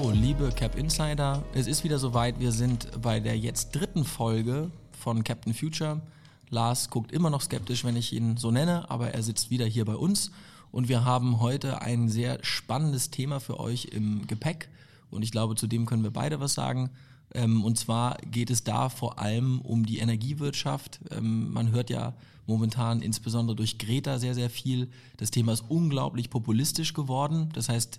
So, liebe Cap Insider, es ist wieder soweit. Wir sind bei der jetzt dritten Folge von Captain Future. Lars guckt immer noch skeptisch, wenn ich ihn so nenne, aber er sitzt wieder hier bei uns und wir haben heute ein sehr spannendes Thema für euch im Gepäck und ich glaube, zu dem können wir beide was sagen. Ähm, und zwar geht es da vor allem um die Energiewirtschaft. Ähm, man hört ja momentan insbesondere durch Greta sehr, sehr viel. Das Thema ist unglaublich populistisch geworden. Das heißt,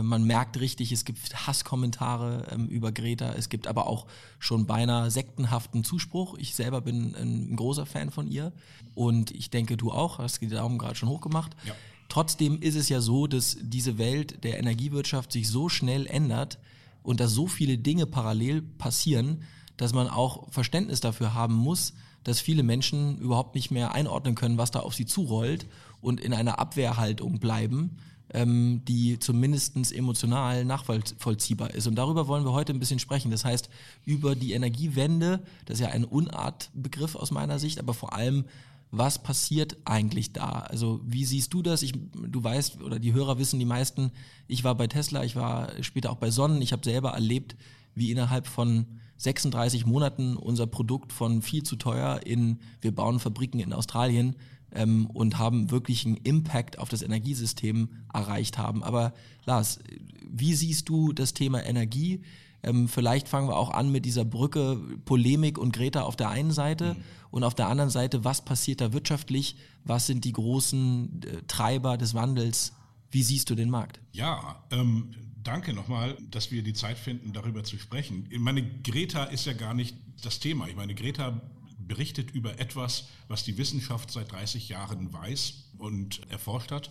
man merkt richtig, es gibt Hasskommentare ähm, über Greta. Es gibt aber auch schon beinahe sektenhaften Zuspruch. Ich selber bin ein, großer Fan von ihr. Und ich denke, du auch, hast die Daumen gerade schon hochgemacht. Ja. Trotzdem ist es ja so, dass diese Welt der Energiewirtschaft sich so schnell ändert und dass so viele Dinge parallel passieren, dass man auch Verständnis dafür haben muss, dass viele Menschen überhaupt nicht mehr einordnen können, was da auf sie zurollt und in einer Abwehrhaltung bleiben ähm, die zumindest emotional nachvollziehbar ist. Und darüber wollen wir heute ein bisschen sprechen. Das heißt, über die Energiewende, das ist ja ein Unartbegriff aus meiner Sicht, aber vor allem, was passiert eigentlich da? Also wie siehst du das? Ich, du weißt, oder die Hörer wissen, die meisten, ich war bei Tesla, ich war später auch bei Sonnen, ich habe selber erlebt, wie innerhalb von 36 Monaten unser Produkt von viel zu teuer in, wir bauen Fabriken in Australien, ähm, und haben wirklich einen Impact auf das Energiesystem erreicht haben. Aber Lars, wie siehst du das Thema Energie? Ähm, vielleicht fangen wir auch an mit dieser Brücke Polemik und Greta auf der einen Seite mhm. und auf der anderen Seite, was passiert da wirtschaftlich? Was sind die großen äh, Treiber des Wandels? Wie siehst du den Markt? Ja, ähm, danke nochmal, dass wir die Zeit finden, darüber zu sprechen. Ich meine, Greta ist ja gar nicht das Thema. Ich meine, Greta berichtet über etwas, was die Wissenschaft seit 30 Jahren weiß und erforscht hat.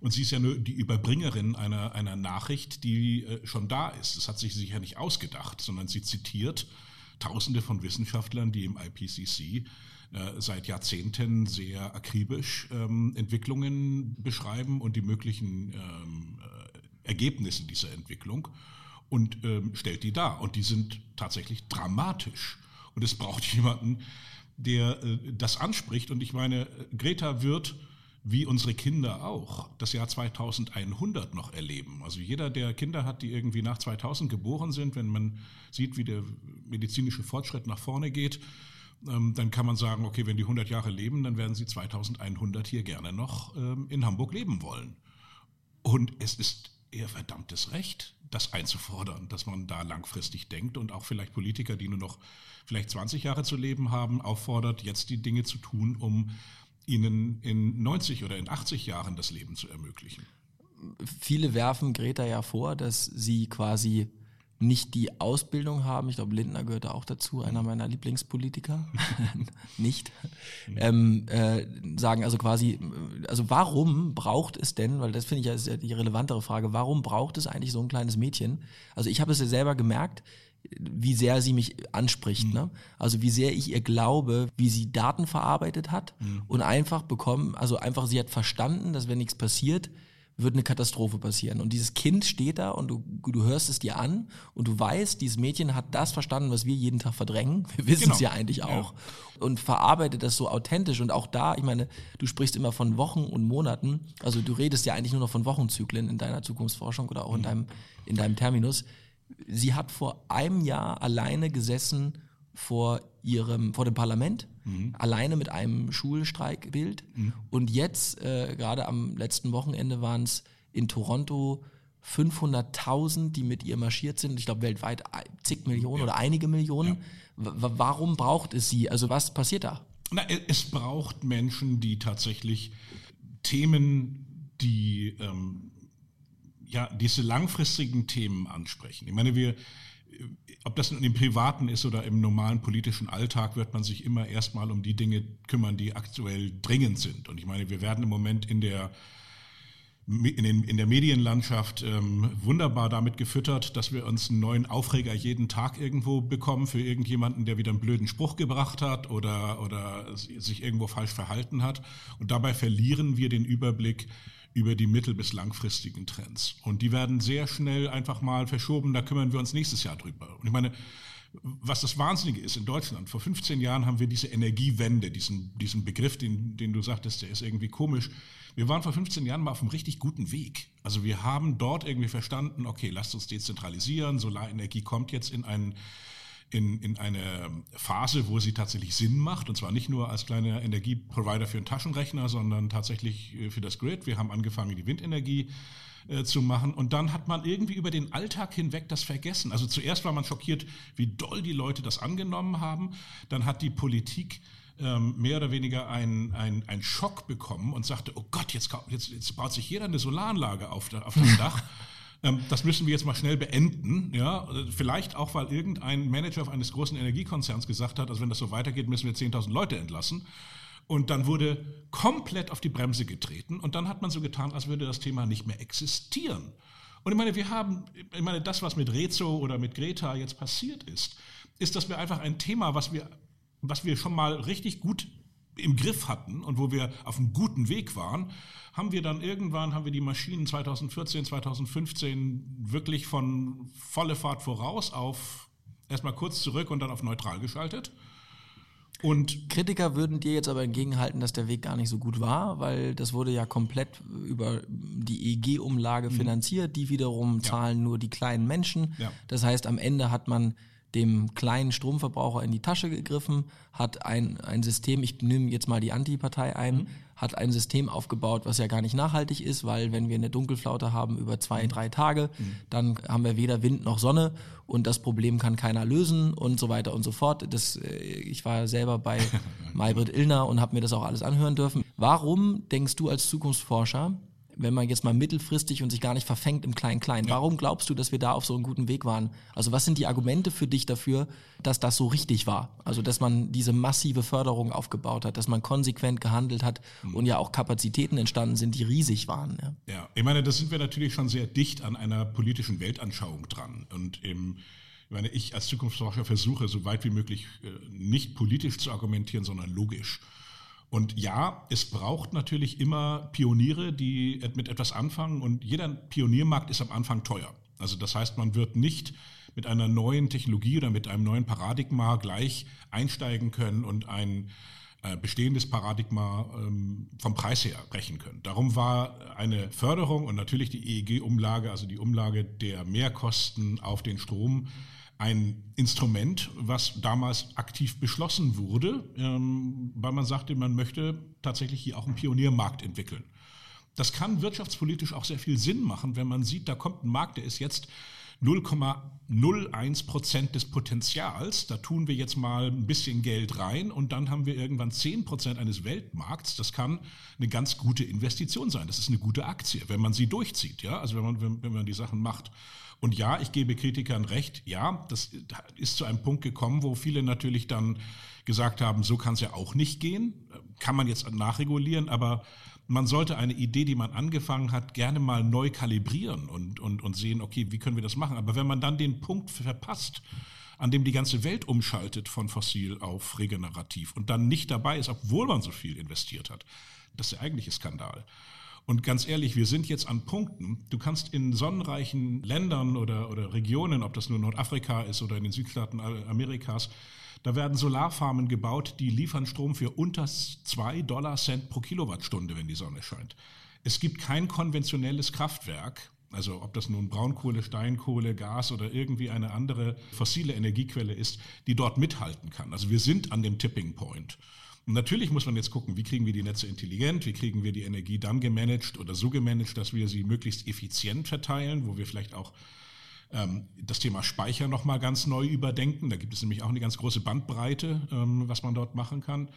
Und sie ist ja nur die Überbringerin einer, einer Nachricht, die äh, schon da ist. Das hat sich sicher nicht ausgedacht, sondern sie zitiert Tausende von Wissenschaftlern, die im IPCC äh, seit Jahrzehnten sehr akribisch ähm, Entwicklungen beschreiben und die möglichen ähm, äh, Ergebnisse dieser Entwicklung und ähm, stellt die dar. Und die sind tatsächlich dramatisch. Und es braucht jemanden, der äh, das anspricht. Und ich meine, Greta wird wie unsere Kinder auch das Jahr 2100 noch erleben. Also jeder, der Kinder hat, die irgendwie nach 2000 geboren sind, wenn man sieht, wie der medizinische Fortschritt nach vorne geht, ähm, dann kann man sagen, okay, wenn die 100 Jahre leben, dann werden sie 2100 hier gerne noch ähm, in Hamburg leben wollen. Und es ist ihr verdammtes Recht, das einzufordern, dass man da langfristig denkt und auch vielleicht Politiker, die nur noch vielleicht 20 Jahre zu leben haben, auffordert, jetzt die Dinge zu tun, um ihnen in 90 oder in 80 Jahren das Leben zu ermöglichen. Viele werfen Greta ja vor, dass sie quasi nicht die Ausbildung haben. Ich glaube, Lindner gehört auch dazu, einer meiner Lieblingspolitiker. nicht. Ähm, äh, sagen also quasi, also warum braucht es denn, weil das finde ich ja ist ja die relevantere Frage, warum braucht es eigentlich so ein kleines Mädchen? Also ich habe es ja selber gemerkt, wie sehr sie mich anspricht. Mhm. Ne? Also wie sehr ich ihr glaube, wie sie Daten verarbeitet hat mhm. und einfach bekommen, also einfach sie hat verstanden, dass wenn nichts passiert, wird eine Katastrophe passieren. Und dieses Kind steht da und du, du hörst es dir an und du weißt, dieses Mädchen hat das verstanden, was wir jeden Tag verdrängen. Wir wissen es genau. ja eigentlich auch. Ja. Und verarbeitet das so authentisch. Und auch da, ich meine, du sprichst immer von Wochen und Monaten. Also du redest ja eigentlich nur noch von Wochenzyklen in deiner Zukunftsforschung oder auch in mhm. deinem, in deinem Terminus. Sie hat vor einem Jahr alleine gesessen vor ihrem, vor dem Parlament, mhm. alleine mit einem Schulstreikbild. Mhm. Und jetzt, äh, gerade am letzten Wochenende waren es in Toronto 500.000, die mit ihr marschiert sind. Ich glaube weltweit zig Millionen ja. oder einige Millionen. Ja. Warum braucht es sie? Also was passiert da? Na, es braucht Menschen, die tatsächlich Themen, die ähm, ja diese langfristigen Themen ansprechen. Ich meine, wir ob das nun im Privaten ist oder im normalen politischen Alltag, wird man sich immer erstmal um die Dinge kümmern, die aktuell dringend sind. Und ich meine, wir werden im Moment in der in, den, in der Medienlandschaft ähm, wunderbar damit gefüttert, dass wir uns einen neuen Aufreger jeden Tag irgendwo bekommen für irgendjemanden, der wieder einen blöden Spruch gebracht hat oder, oder sich irgendwo falsch verhalten hat. Und dabei verlieren wir den Überblick über die mittel- bis langfristigen Trends. Und die werden sehr schnell einfach mal verschoben, da kümmern wir uns nächstes Jahr drüber. Und ich meine, was das Wahnsinnige ist in Deutschland. Vor 15 Jahren haben wir diese Energiewende, diesen, diesen Begriff, den, den du sagtest, der ist irgendwie komisch. Wir waren vor 15 Jahren mal auf einem richtig guten Weg. Also wir haben dort irgendwie verstanden, okay, lasst uns dezentralisieren, Solarenergie kommt jetzt in einen in, in eine Phase, wo sie tatsächlich Sinn macht, und zwar nicht nur als kleiner Energieprovider für einen Taschenrechner, sondern tatsächlich äh, für das Grid. Wir haben angefangen, die Windenergie äh, zu machen. Und dann hat man irgendwie über den Alltag hinweg das vergessen. Also zuerst war man schockiert, wie doll die Leute das angenommen haben. Dann hat die Politik ähm, mehr oder weniger einen ein Schock bekommen und sagte, oh Gott, jetzt, jetzt, jetzt baut sich jeder eine Solaranlage auf, auf das Dach. Ähm, das müssen wir jetzt mal schnell beenden. Ja? Vielleicht auch, weil irgendein Manager eines großen Energiekonzerns gesagt hat, also wenn das so weitergeht, müssen wir 10.000 Leute entlassen. Und dann wurde komplett auf die Bremse getreten und dann hat man so getan, als würde das Thema nicht mehr existieren. Und ich meine, wir haben, ich meine, das, was mit Rezo oder mit Greta jetzt passiert ist, ist, dass wir einfach ein Thema, was wir, was wir schon mal richtig gut im Griff hatten und wo wir auf einem guten Weg waren, haben wir dann irgendwann, haben wir die Maschinen 2014, 2015 wirklich von volle Fahrt voraus auf erstmal kurz zurück und dann auf neutral geschaltet. Und Kritiker würden dir jetzt aber entgegenhalten, dass der Weg gar nicht so gut war, weil das wurde ja komplett über die EG-Umlage mhm. finanziert. Die wiederum zahlen ja. nur die kleinen Menschen. Ja. Das heißt, am Ende hat man dem kleinen Stromverbraucher in die Tasche gegriffen, hat ein, ein System, ich nehme jetzt mal die Antipartei ein, mhm. hat ein System aufgebaut, was ja gar nicht nachhaltig ist, weil wenn wir eine Dunkelflaute haben über zwei, mhm. drei Tage, mhm. dann haben wir weder Wind noch Sonne und das Problem kann keiner lösen und so weiter und so fort. Das, äh, ich war selber bei Maybrit Illner und habe mir das auch alles anhören dürfen. Warum denkst du als Zukunftsforscher, wenn man jetzt mal mittelfristig und sich gar nicht verfängt im Klein-Klein. Ja. Warum glaubst du, dass wir da auf so einem guten Weg waren? Also was sind die Argumente für dich dafür, dass das so richtig war? Also dass man diese massive Förderung aufgebaut hat, dass man konsequent gehandelt hat mhm. und ja auch Kapazitäten entstanden sind, die riesig waren. Ja. ja, ich meine, da sind wir natürlich schon sehr dicht an einer politischen Weltanschauung dran. Und im ich meine, ich als Zukunftsforscher versuche, so weit wie möglich äh, nicht politisch zu argumentieren, sondern logisch. Und ja, es braucht natürlich immer Pioniere, die mit etwas anfangen und jeder Pioniermarkt ist am Anfang teuer. Also das heißt, man wird nicht mit einer neuen Technologie oder mit einem neuen Paradigma gleich einsteigen können und ein äh, bestehendes Paradigma ähm, vom Preis her brechen können. Darum war eine Förderung und natürlich die EEG-Umlage, also die Umlage der Mehrkosten auf den Strom, ein Instrument, was damals aktiv beschlossen wurde, ähm, weil man sagte, man möchte tatsächlich hier auch einen Pioniermarkt entwickeln. Das kann wirtschaftspolitisch auch sehr viel Sinn machen, wenn man sieht, da kommt ein Markt, der ist jetzt 0,01 Prozent des Potenzials. Da tun wir jetzt mal ein bisschen Geld rein und dann haben wir irgendwann 10 Prozent eines Weltmarkts. Das kann eine ganz gute Investition sein. Das ist eine gute Aktie, wenn man sie durchzieht. Ja, also wenn man, wenn, wenn man die Sachen macht. Und ja, ich gebe Kritikern recht, ja, das ist zu einem Punkt gekommen, wo viele natürlich dann gesagt haben, so kann es ja auch nicht gehen, kann man jetzt nachregulieren, aber man sollte eine Idee, die man angefangen hat, gerne mal neu kalibrieren und, und, und sehen, okay, wie können wir das machen. Aber wenn man dann den Punkt verpasst, an dem die ganze Welt umschaltet von fossil auf regenerativ und dann nicht dabei ist, obwohl man so viel investiert hat, das ist der eigentliche Skandal. Und ganz ehrlich, wir sind jetzt an Punkten, du kannst in sonnenreichen Ländern oder, oder Regionen, ob das nur Nordafrika ist oder in den Südstaaten Amerikas, da werden Solarfarmen gebaut, die liefern Strom für unter zwei Dollar Cent pro Kilowattstunde, wenn die Sonne scheint. Es gibt kein konventionelles Kraftwerk, also ob das nun Braunkohle, Steinkohle, Gas oder irgendwie eine andere fossile Energiequelle ist, die dort mithalten kann. Also wir sind an dem Tipping Point. Und natürlich muss man jetzt gucken, wie kriegen wir die Netze intelligent, wie kriegen wir die Energie dann gemanagt oder so gemanagt, dass wir sie möglichst effizient verteilen, wo wir vielleicht auch das Thema Speicher nochmal ganz neu überdenken. Da gibt es nämlich auch eine ganz große Bandbreite, ähm, was man dort machen kann.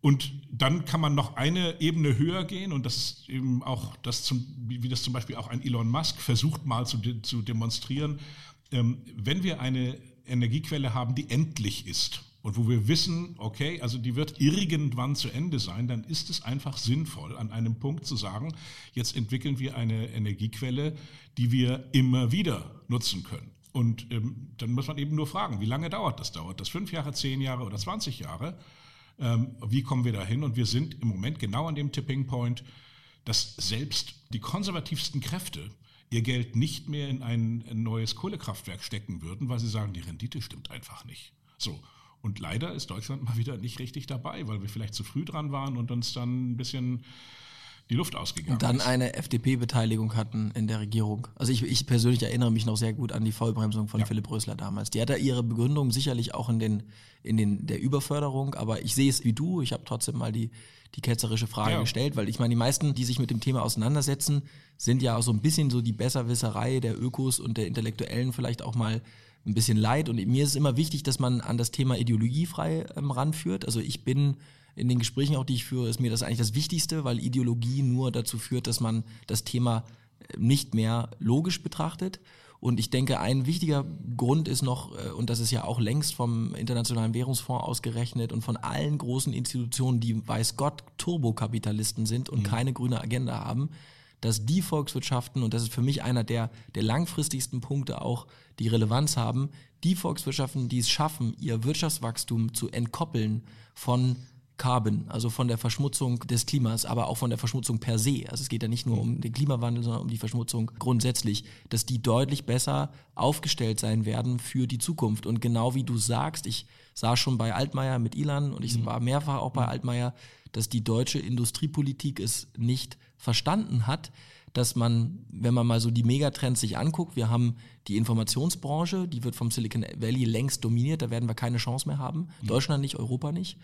Und dann kann man noch eine Ebene höher gehen und das ist eben auch das, zum, wie das zum Beispiel auch ein Elon Musk versucht mal zu, de, zu demonstrieren. Ähm, wenn wir eine Energiequelle haben, die endlich ist, und wo wir wissen, okay, also die wird irgendwann zu Ende sein, dann ist es einfach sinnvoll, an einem Punkt zu sagen, jetzt entwickeln wir eine Energiequelle, die wir immer wieder nutzen können. Und ähm, dann muss man eben nur fragen, wie lange dauert das? Dauert das fünf Jahre, zehn Jahre oder 20 Jahre? Ähm, wie kommen wir dahin? Und wir sind im Moment genau an dem Tipping Point, dass selbst die konservativsten Kräfte ihr Geld nicht mehr in ein neues Kohlekraftwerk stecken würden, weil sie sagen, die Rendite stimmt einfach nicht. So. Und leider ist Deutschland mal wieder nicht richtig dabei, weil wir vielleicht zu früh dran waren und uns dann ein bisschen die Luft ausgegangen Und dann ist. eine FDP-Beteiligung hatten in der Regierung. Also ich, ich persönlich erinnere mich noch sehr gut an die Vollbremsung von Ja. Philipp Rösler damals. Die hatte ihre Begründung sicherlich auch in den in den der Überförderung, aber ich sehe es wie du. Ich habe trotzdem mal die die ketzerische Frage Ja. gestellt, weil ich meine, die meisten, die sich mit dem Thema auseinandersetzen, sind ja auch so ein bisschen so die Besserwisserei der Ökos und der Intellektuellen vielleicht auch mal ein bisschen leid. Und mir ist es immer wichtig, dass man an das Thema ideologiefrei ähm, ranführt. Also ich bin in den Gesprächen auch, die ich führe, ist mir das eigentlich das Wichtigste, weil Ideologie nur dazu führt, dass man das Thema äh, nicht mehr logisch betrachtet. Und ich denke, ein wichtiger Grund ist noch, äh, und das ist ja auch längst vom Internationalen Währungsfonds ausgerechnet und von allen großen Institutionen, die weiß Gott Turbokapitalisten sind und keine grüne Agenda haben, dass die Volkswirtschaften, und das ist für mich einer der, der langfristigsten Punkte auch, die Relevanz haben, die Volkswirtschaften, die es schaffen, ihr Wirtschaftswachstum zu entkoppeln von Carbon, also von der Verschmutzung des Klimas, aber auch von der Verschmutzung per se. Also es geht ja nicht nur um den Klimawandel, sondern um die Verschmutzung grundsätzlich, dass die deutlich besser aufgestellt sein werden für die Zukunft. Und genau wie du sagst, ich sah schon bei Altmaier mit Ilan und ich war mehrfach auch bei Altmaier, dass die deutsche Industriepolitik es nicht verstanden hat, dass man, wenn man mal so die Megatrends sich anguckt, wir haben die Informationsbranche, die wird vom Silicon Valley längst dominiert, da werden wir keine Chance mehr haben. Deutschland nicht, Europa nicht.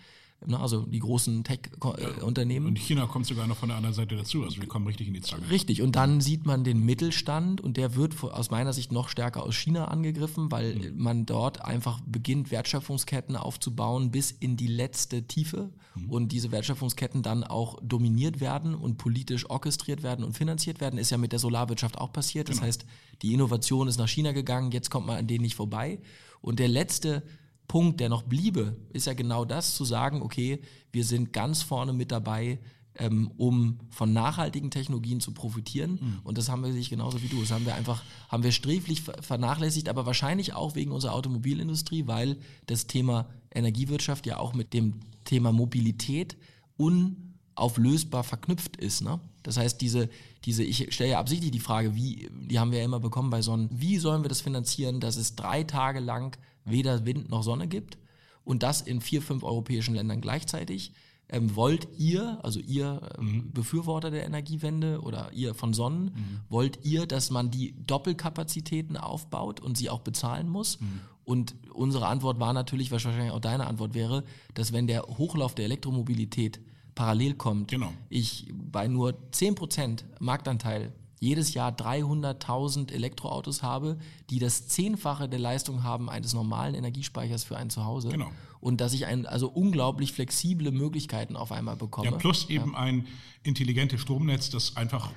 Ne, Also die großen Tech-Unternehmen. Und China kommt sogar noch von der anderen Seite dazu. Also wir kommen richtig in die Zange. Richtig, und dann sieht man den Mittelstand und der wird aus meiner Sicht noch stärker aus China angegriffen, weil man dort einfach beginnt, Wertschöpfungsketten aufzubauen bis in die letzte Tiefe und diese Wertschöpfungsketten dann auch dominiert werden und politisch orchestriert werden und finanziert werden. Ist ja mit der Solarwirtschaft auch passiert. Das heißt, die Innovation ist nach China gegangen, jetzt kommt man an denen nicht vorbei. Und der letzte Punkt, der noch bliebe, ist ja genau das, zu sagen, okay, wir sind ganz vorne mit dabei, ähm, um von nachhaltigen Technologien zu profitieren. Und das haben wir sich genauso wie du. Das haben wir einfach, haben wir sträflich ver- vernachlässigt, aber wahrscheinlich auch wegen unserer Automobilindustrie, weil das Thema Energiewirtschaft ja auch mit dem Thema Mobilität unauflösbar verknüpft ist. Ne? Das heißt, diese, diese, ich stelle ja absichtlich die Frage, wie, die haben wir ja immer bekommen bei Sonnen, wie sollen wir das finanzieren, dass es drei Tage lang weder Wind noch Sonne gibt und das in vier, fünf europäischen Ländern gleichzeitig. Ähm, wollt ihr, also ihr ähm, Befürworter der Energiewende oder ihr von Sonnen, wollt ihr, dass man die Doppelkapazitäten aufbaut und sie auch bezahlen muss? Und unsere Antwort war natürlich, was wahrscheinlich auch deine Antwort wäre, dass wenn der Hochlauf der Elektromobilität parallel kommt, Genau. ich bei nur 10% Marktanteil jedes Jahr 300.000 Elektroautos habe, die das Zehnfache der Leistung haben eines normalen Energiespeichers für ein Zuhause. Genau. Und dass ich ein, also unglaublich flexible Möglichkeiten auf einmal bekomme. Ja, plus eben ein intelligentes Stromnetz, das einfach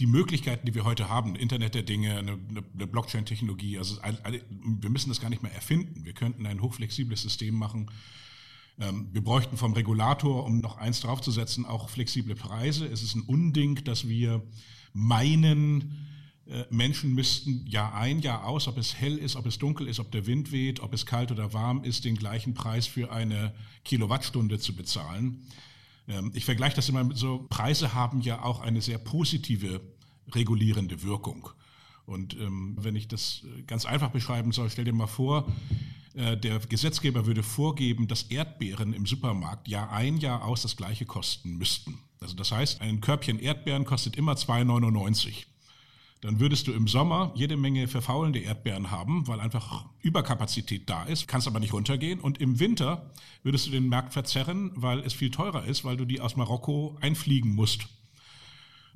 die Möglichkeiten, die wir heute haben, Internet der Dinge, eine, eine Blockchain-Technologie, also wir müssen das gar nicht mehr erfinden. Wir könnten ein hochflexibles System machen. Ähm, Wir bräuchten vom Regulator, um noch eins draufzusetzen, auch flexible Preise. Es ist ein Unding, dass wir meinen, äh, Menschen müssten Jahr ein, Jahr aus, ob es hell ist, ob es dunkel ist, ob der Wind weht, ob es kalt oder warm ist, den gleichen Preis für eine Kilowattstunde zu bezahlen. Ähm, Ich vergleiche das immer mit so, Preise haben ja auch eine sehr positive regulierende Wirkung. Und ähm, wenn ich das äh, ganz einfach beschreiben soll, stell dir mal vor, der Gesetzgeber würde vorgeben, dass Erdbeeren im Supermarkt Jahr ein, Jahr aus das gleiche kosten müssten. Also das heißt, ein Körbchen Erdbeeren kostet immer 2,99. Dann würdest du im Sommer jede Menge verfaulende Erdbeeren haben, weil einfach Überkapazität da ist, kannst aber nicht runtergehen. Und im Winter würdest du den Markt verzerren, weil es viel teurer ist, weil du die aus Marokko einfliegen musst.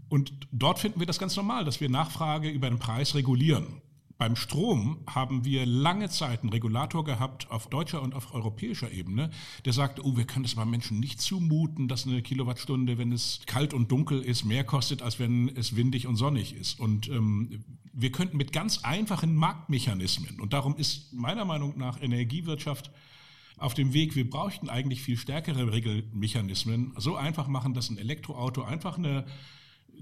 Und dort finden wir das ganz normal, dass wir Nachfrage über den Preis regulieren. Beim Strom haben wir lange Zeit einen Regulator gehabt auf deutscher und auf europäischer Ebene, der sagte, oh, wir können das mal Menschen nicht zumuten, dass eine Kilowattstunde, wenn es kalt und dunkel ist, mehr kostet, als wenn es windig und sonnig ist. Und ähm, wir könnten mit ganz einfachen Marktmechanismen, und darum ist meiner Meinung nach Energiewirtschaft auf dem Weg, wir bräuchten eigentlich viel stärkere Regelmechanismen, so einfach machen, dass ein Elektroauto einfach eine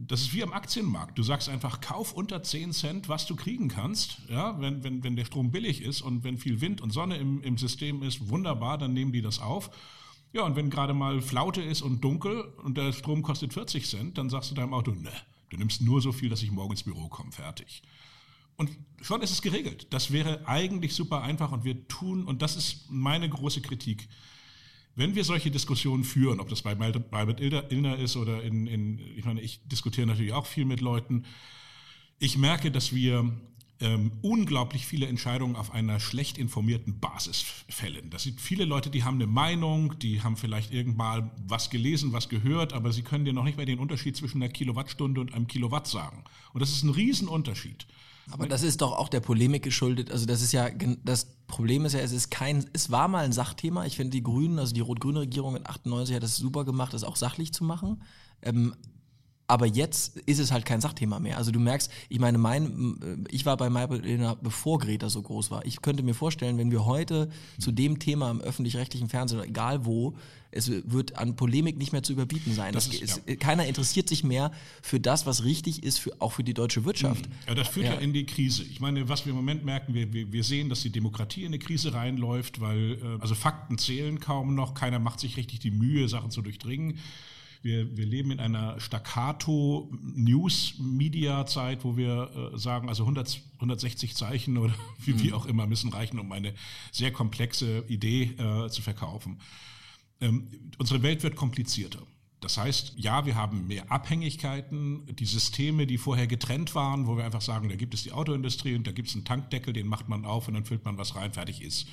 das ist wie am Aktienmarkt. Du sagst einfach, kauf unter 10 Cent, was du kriegen kannst. Ja, wenn, wenn, wenn der Strom billig ist und wenn viel Wind und Sonne im, im System ist, wunderbar, dann nehmen die das auf. Ja, und wenn gerade mal Flaute ist und dunkel und der Strom kostet 40 Cent, dann sagst du deinem Auto, ne, Du nimmst nur so viel, dass ich morgen ins Büro komme, fertig. Und schon ist es geregelt. Das wäre eigentlich super einfach und wir tun, und das ist meine große Kritik, wenn wir solche Diskussionen führen, ob das bei Albert Illner ist oder in, in, ich meine, ich diskutiere natürlich auch viel mit Leuten, ich merke, dass wir ähm, unglaublich viele Entscheidungen auf einer schlecht informierten Basis fällen. Das sind viele Leute, die haben eine Meinung, die haben vielleicht irgendwann was gelesen, was gehört, aber sie können dir noch nicht mehr den Unterschied zwischen einer Kilowattstunde und einem Kilowatt sagen. Und das ist ein Riesenunterschied. Aber das ist doch auch der Polemik geschuldet. Also das ist ja, das Problem ist ja, es ist kein, es war mal ein Sachthema. Ich finde die Grünen, also die rot-grüne Regierung in 98 hat das super gemacht, das auch sachlich zu machen. Ähm, aber jetzt ist es halt kein Sachthema mehr. Also du merkst, ich meine, mein, ich war bei Maybelline, bevor Greta so groß war. Ich könnte mir vorstellen, wenn wir heute zu dem Thema im öffentlich-rechtlichen Fernsehen, egal wo, es wird an Polemik nicht mehr zu überbieten sein. Das das ist, ja. Keiner interessiert sich mehr für das, was richtig ist, für, auch für die deutsche Wirtschaft. Mhm. Ja, das führt ja. ja. in die Krise. Ich meine, was wir im Moment merken, wir, wir, wir sehen, dass die Demokratie in eine Krise reinläuft, weil äh, also Fakten zählen kaum noch, keiner macht sich richtig die Mühe, Sachen zu durchdringen. Wir, wir leben in einer Staccato-News-Media-Zeit, wo wir äh, sagen, also 100, 160 Zeichen oder wie, mhm. wie, auch immer müssen reichen, um eine sehr komplexe Idee äh, zu verkaufen. Ähm, unsere Welt wird komplizierter. Das heißt, ja, wir haben mehr Abhängigkeiten. Die Systeme, die vorher getrennt waren, wo wir einfach sagen, da gibt es die Autoindustrie und da gibt es einen Tankdeckel, den macht man auf und dann füllt man was rein, fertig ist.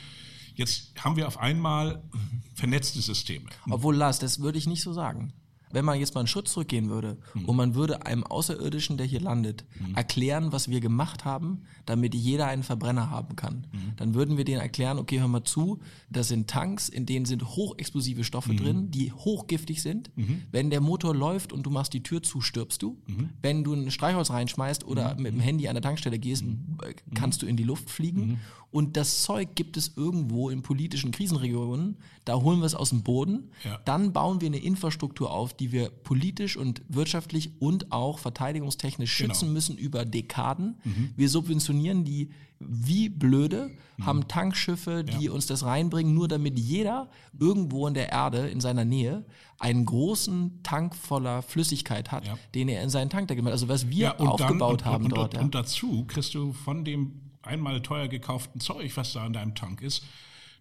Jetzt haben wir auf einmal vernetzte Systeme. Obwohl, Lars, das würde ich nicht so sagen wenn man jetzt mal einen Schritt zurückgehen würde mhm. und man würde einem Außerirdischen, der hier landet, mhm. erklären, was wir gemacht haben, damit jeder einen Verbrenner haben kann, mhm. dann würden wir denen erklären, okay, hör mal zu, das sind Tanks, in denen sind hochexplosive Stoffe mhm. drin, die hochgiftig sind. Mhm. Wenn der Motor läuft und du machst die Tür zu, stirbst du. Mhm. Wenn du ein Streichholz reinschmeißt oder mit dem Handy an der Tankstelle gehst, äh, kannst du in die Luft fliegen. Und das Zeug gibt es irgendwo in politischen Krisenregionen. Da holen wir es aus dem Boden. Ja. Dann bauen wir eine Infrastruktur auf, die wir politisch und wirtschaftlich und auch verteidigungstechnisch genau. schützen müssen über Dekaden. Mhm. Wir subventionieren die wie blöde, mhm. haben Tankschiffe, die ja. uns das reinbringen, nur damit jeder irgendwo in der Erde, in seiner Nähe, einen großen Tank voller Flüssigkeit hat, ja. den er in seinen Tank da gemacht hat. Also was wir ja, aufgebaut dann, und, haben und, dort. Und, und dazu kriegst du von dem einmal teuer gekauften Zeug, was da an deinem Tank ist,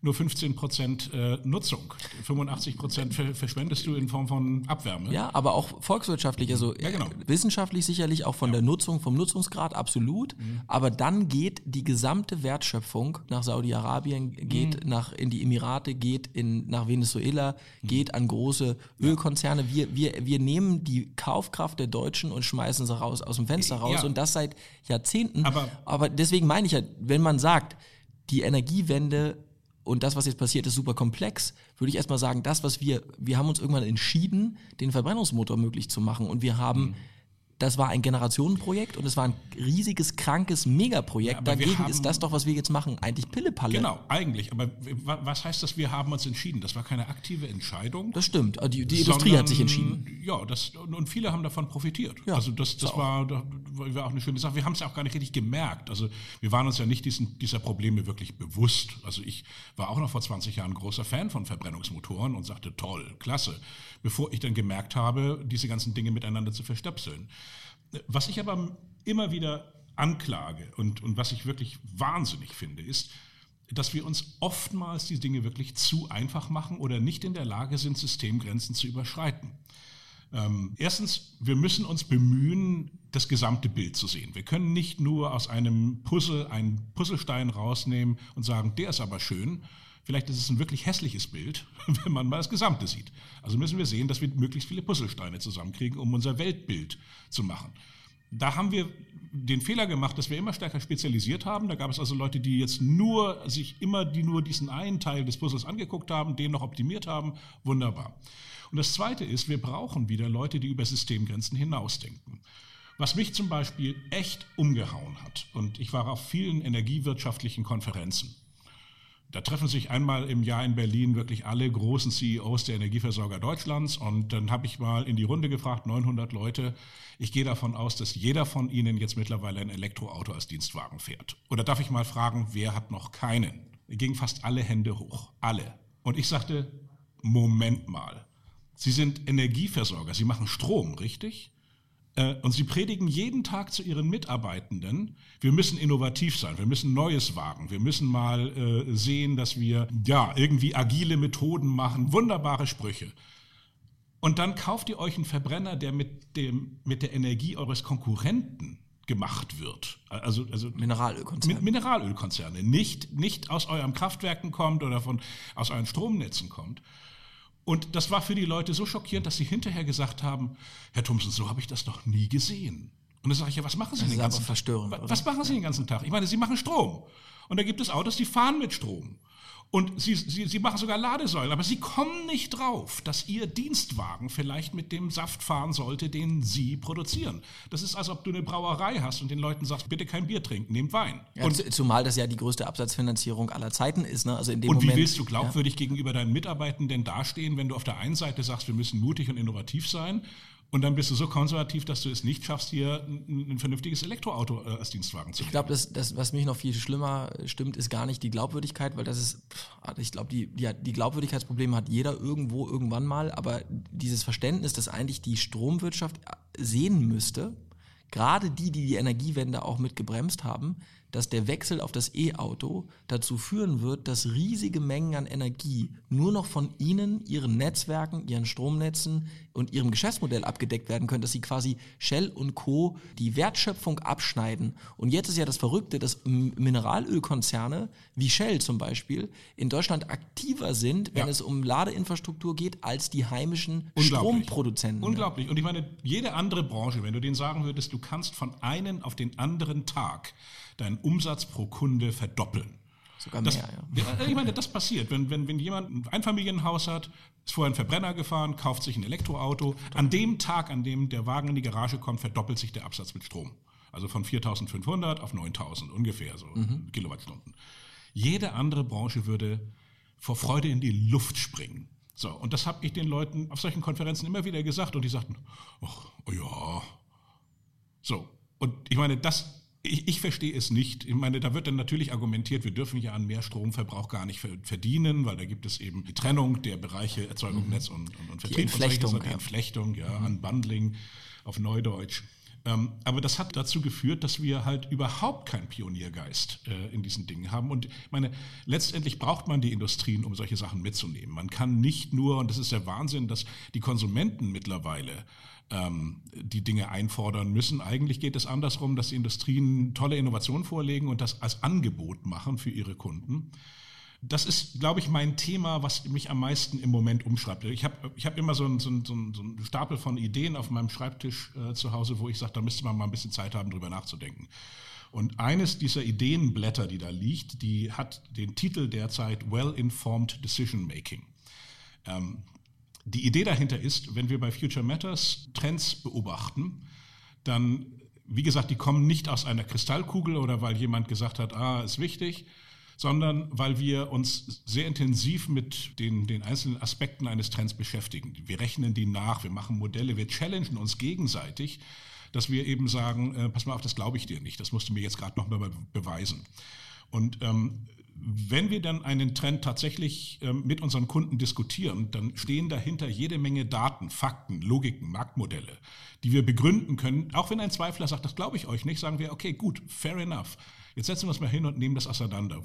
nur 15 Prozent äh, Nutzung. 85 Prozent verschwendest du in Form von Abwärme. Ja, aber auch volkswirtschaftlich, also ja, genau. wissenschaftlich sicherlich auch von ja. der Nutzung, vom Nutzungsgrad absolut. Mhm. Aber dann geht die gesamte Wertschöpfung nach Saudi-Arabien, geht mhm. nach in die Emirate, geht in, nach Venezuela, mhm. geht an große Ölkonzerne. Wir, wir, wir nehmen die Kaufkraft der Deutschen und schmeißen sie raus aus dem Fenster raus ja. und das seit Jahrzehnten. Aber, aber deswegen meine ich ja, wenn man sagt, die Energiewende und das, was jetzt passiert, ist super komplex, würde ich erstmal sagen, das, was wir, wir haben uns irgendwann entschieden, den Verbrennungsmotor möglich zu machen. Und wir haben mhm das war ein Generationenprojekt und es war ein riesiges, krankes Megaprojekt. Ja, Dagegen ist das doch, was wir jetzt machen, eigentlich Pillepalle. Genau, eigentlich. Aber was heißt das, wir haben uns entschieden? Das war keine aktive Entscheidung. Das stimmt. Die, die Industrie hat sich entschieden. Ja, das, und viele haben davon profitiert. Ja, also das, das war, das war auch eine schöne Sache. Wir haben es ja auch gar nicht richtig gemerkt. Also wir waren uns ja nicht diesen, dieser Probleme wirklich bewusst. Also ich war auch noch vor 20 Jahren großer Fan von Verbrennungsmotoren und sagte, toll, klasse. Bevor ich dann gemerkt habe, diese ganzen Dinge miteinander zu verstöpseln. Was ich aber immer wieder anklage und, und was ich wirklich wahnsinnig finde, ist, dass wir uns oftmals die Dinge wirklich zu einfach machen oder nicht in der Lage sind, Systemgrenzen zu überschreiten. Ähm, erstens, wir müssen uns bemühen, das gesamte Bild zu sehen. Wir können nicht nur aus einem Puzzle einen Puzzlestein rausnehmen und sagen, der ist aber schön. Vielleicht ist es ein wirklich hässliches Bild, wenn man mal das Gesamte sieht. Also müssen wir sehen, dass wir möglichst viele Puzzlesteine zusammenkriegen, um unser Weltbild zu machen. Da haben wir den Fehler gemacht, dass wir immer stärker spezialisiert haben. Da gab es also Leute, die jetzt nur sich immer die nur diesen einen Teil des Puzzles angeguckt haben, den noch optimiert haben. Wunderbar. Und das Zweite ist, wir brauchen wieder Leute, die über Systemgrenzen hinausdenken. Was mich zum Beispiel echt umgehauen hat, und ich war auf vielen energiewirtschaftlichen Konferenzen, da treffen sich einmal im Jahr in Berlin wirklich alle großen CEOs der Energieversorger Deutschlands und dann habe ich mal in die Runde gefragt, 900 Leute. Ich gehe davon aus, dass jeder von Ihnen jetzt mittlerweile ein Elektroauto als Dienstwagen fährt. Oder darf ich mal fragen, wer hat noch keinen? Gingen fast alle Hände hoch, alle. Und ich sagte, Moment mal, Sie sind Energieversorger, Sie machen Strom, richtig? Äh, und sie predigen jeden Tag zu ihren Mitarbeitenden, wir müssen innovativ sein, wir müssen Neues wagen, wir müssen mal äh, sehen, dass wir ja irgendwie agile Methoden machen, wunderbare Sprüche. Und dann kauft ihr euch einen Verbrenner, der mit, dem, mit der Energie eures Konkurrenten gemacht wird. Also, also Mineralölkonzerne. Mineralölkonzerne. Nicht, nicht aus euren Kraftwerken kommt oder von, aus euren Stromnetzen kommt. Und das war für die Leute so schockierend, dass sie hinterher gesagt haben, Herr Thomsen, so habe ich das noch nie gesehen. Und dann sage ich, ja, was machen Sie das den ganzen Tag? Was machen Sie den ganzen Tag? Ich meine, Sie machen Strom. Und da gibt es Autos, die fahren mit Strom. Und sie, sie, sie machen sogar Ladesäulen, aber sie kommen nicht drauf, dass ihr Dienstwagen vielleicht mit dem Saft fahren sollte, den sie produzieren. Das ist, als ob du eine Brauerei hast und den Leuten sagst, bitte kein Bier trinken, nehmt Wein. Ja, und, zumal das ja die größte Absatzfinanzierung aller Zeiten ist. Ne? Also in dem und Moment, wie willst du glaubwürdig ja. gegenüber deinen Mitarbeitenden dastehen, wenn du auf der einen Seite sagst, wir müssen mutig und innovativ sein und dann bist du so konservativ, dass du es nicht schaffst, hier ein, ein vernünftiges Elektroauto äh, als Dienstwagen zu Ich glaube, das, das, was mich noch viel schlimmer stimmt, ist gar nicht die Glaubwürdigkeit, weil das ist, ich glaube, die, die, die Glaubwürdigkeitsprobleme hat jeder irgendwo irgendwann mal, aber dieses Verständnis, dass eigentlich die Stromwirtschaft sehen müsste, gerade die, die die Energiewende auch mit gebremst haben, dass der Wechsel auf das E-Auto dazu führen wird, dass riesige Mengen an Energie nur noch von Ihnen, Ihren Netzwerken, Ihren Stromnetzen und Ihrem Geschäftsmodell abgedeckt werden können, dass Sie quasi Shell und Co. die Wertschöpfung abschneiden. Und jetzt ist ja das Verrückte, dass Mineralölkonzerne wie Shell zum Beispiel in Deutschland aktiver sind, wenn ja. es um Ladeinfrastruktur geht, als die heimischen Stromproduzenten. Unglaublich. Und ich meine, jede andere Branche, wenn du denen sagen würdest, du kannst von einem auf den anderen Tag deinen Umsatz pro Kunde verdoppeln. Sogar mehr, das, ja. Ich meine, das passiert. Wenn, wenn, wenn jemand ein Einfamilienhaus hat, ist vorher ein Verbrenner gefahren, kauft sich ein Elektroauto. An dem Tag, an dem der Wagen in die Garage kommt, verdoppelt sich der Absatz mit Strom. Also von 4.500 auf 9.000 ungefähr, so mhm. Kilowattstunden. Jede andere Branche würde vor Freude in die Luft springen. So, und das habe ich den Leuten auf solchen Konferenzen immer wieder gesagt und die sagten, ach, oh ja. So, und ich meine, das ich, ich, verstehe es nicht. Ich meine, da wird dann natürlich argumentiert, wir dürfen ja an mehr Stromverbrauch gar nicht verdienen, weil da gibt es eben die Trennung der Bereiche Erzeugung, mhm. Netz und, und, und Vertrieb. Die Entflechtung. Die Entflechtung, ja, mhm. Unbundling auf Neudeutsch. Ähm, aber das hat dazu geführt, dass wir halt überhaupt keinen Pioniergeist äh, in diesen Dingen haben. Und ich meine, letztendlich braucht man die Industrien, um solche Sachen mitzunehmen. Man kann nicht nur, und das ist der Wahnsinn, dass die Konsumenten mittlerweile ähm, die Dinge einfordern müssen. Eigentlich geht es andersrum, dass die Industrien tolle Innovationen vorlegen und das als Angebot machen für ihre Kunden. Das ist, glaube ich, mein Thema, was mich am meisten im Moment umschreibt. Ich habe ich hab immer so einen, so, so einen Stapel von Ideen auf meinem Schreibtisch äh, zu Hause, wo ich sage, da müsste man mal ein bisschen Zeit haben, drüber nachzudenken. Und eines dieser Ideenblätter, die da liegt, die hat den Titel derzeit Well-Informed Decision Making. Ähm, die Idee dahinter ist, wenn wir bei Future Matters Trends beobachten, dann, wie gesagt, die kommen nicht aus einer Kristallkugel oder weil jemand gesagt hat, ah, ist wichtig, sondern weil wir uns sehr intensiv mit den, den einzelnen Aspekten eines Trends beschäftigen. Wir rechnen die nach, wir machen Modelle, wir challengen uns gegenseitig, dass wir eben sagen, äh, pass mal auf, das glaube ich dir nicht, das musst du mir jetzt gerade nochmal beweisen. Und ähm, wenn wir dann einen Trend tatsächlich ähm, mit unseren Kunden diskutieren, dann stehen dahinter jede Menge Daten, Fakten, Logiken, Marktmodelle, die wir begründen können. Auch wenn ein Zweifler sagt, das glaube ich euch nicht, sagen wir, okay, gut, fair enough. Jetzt setzen wir uns mal hin und nehmen das auseinander.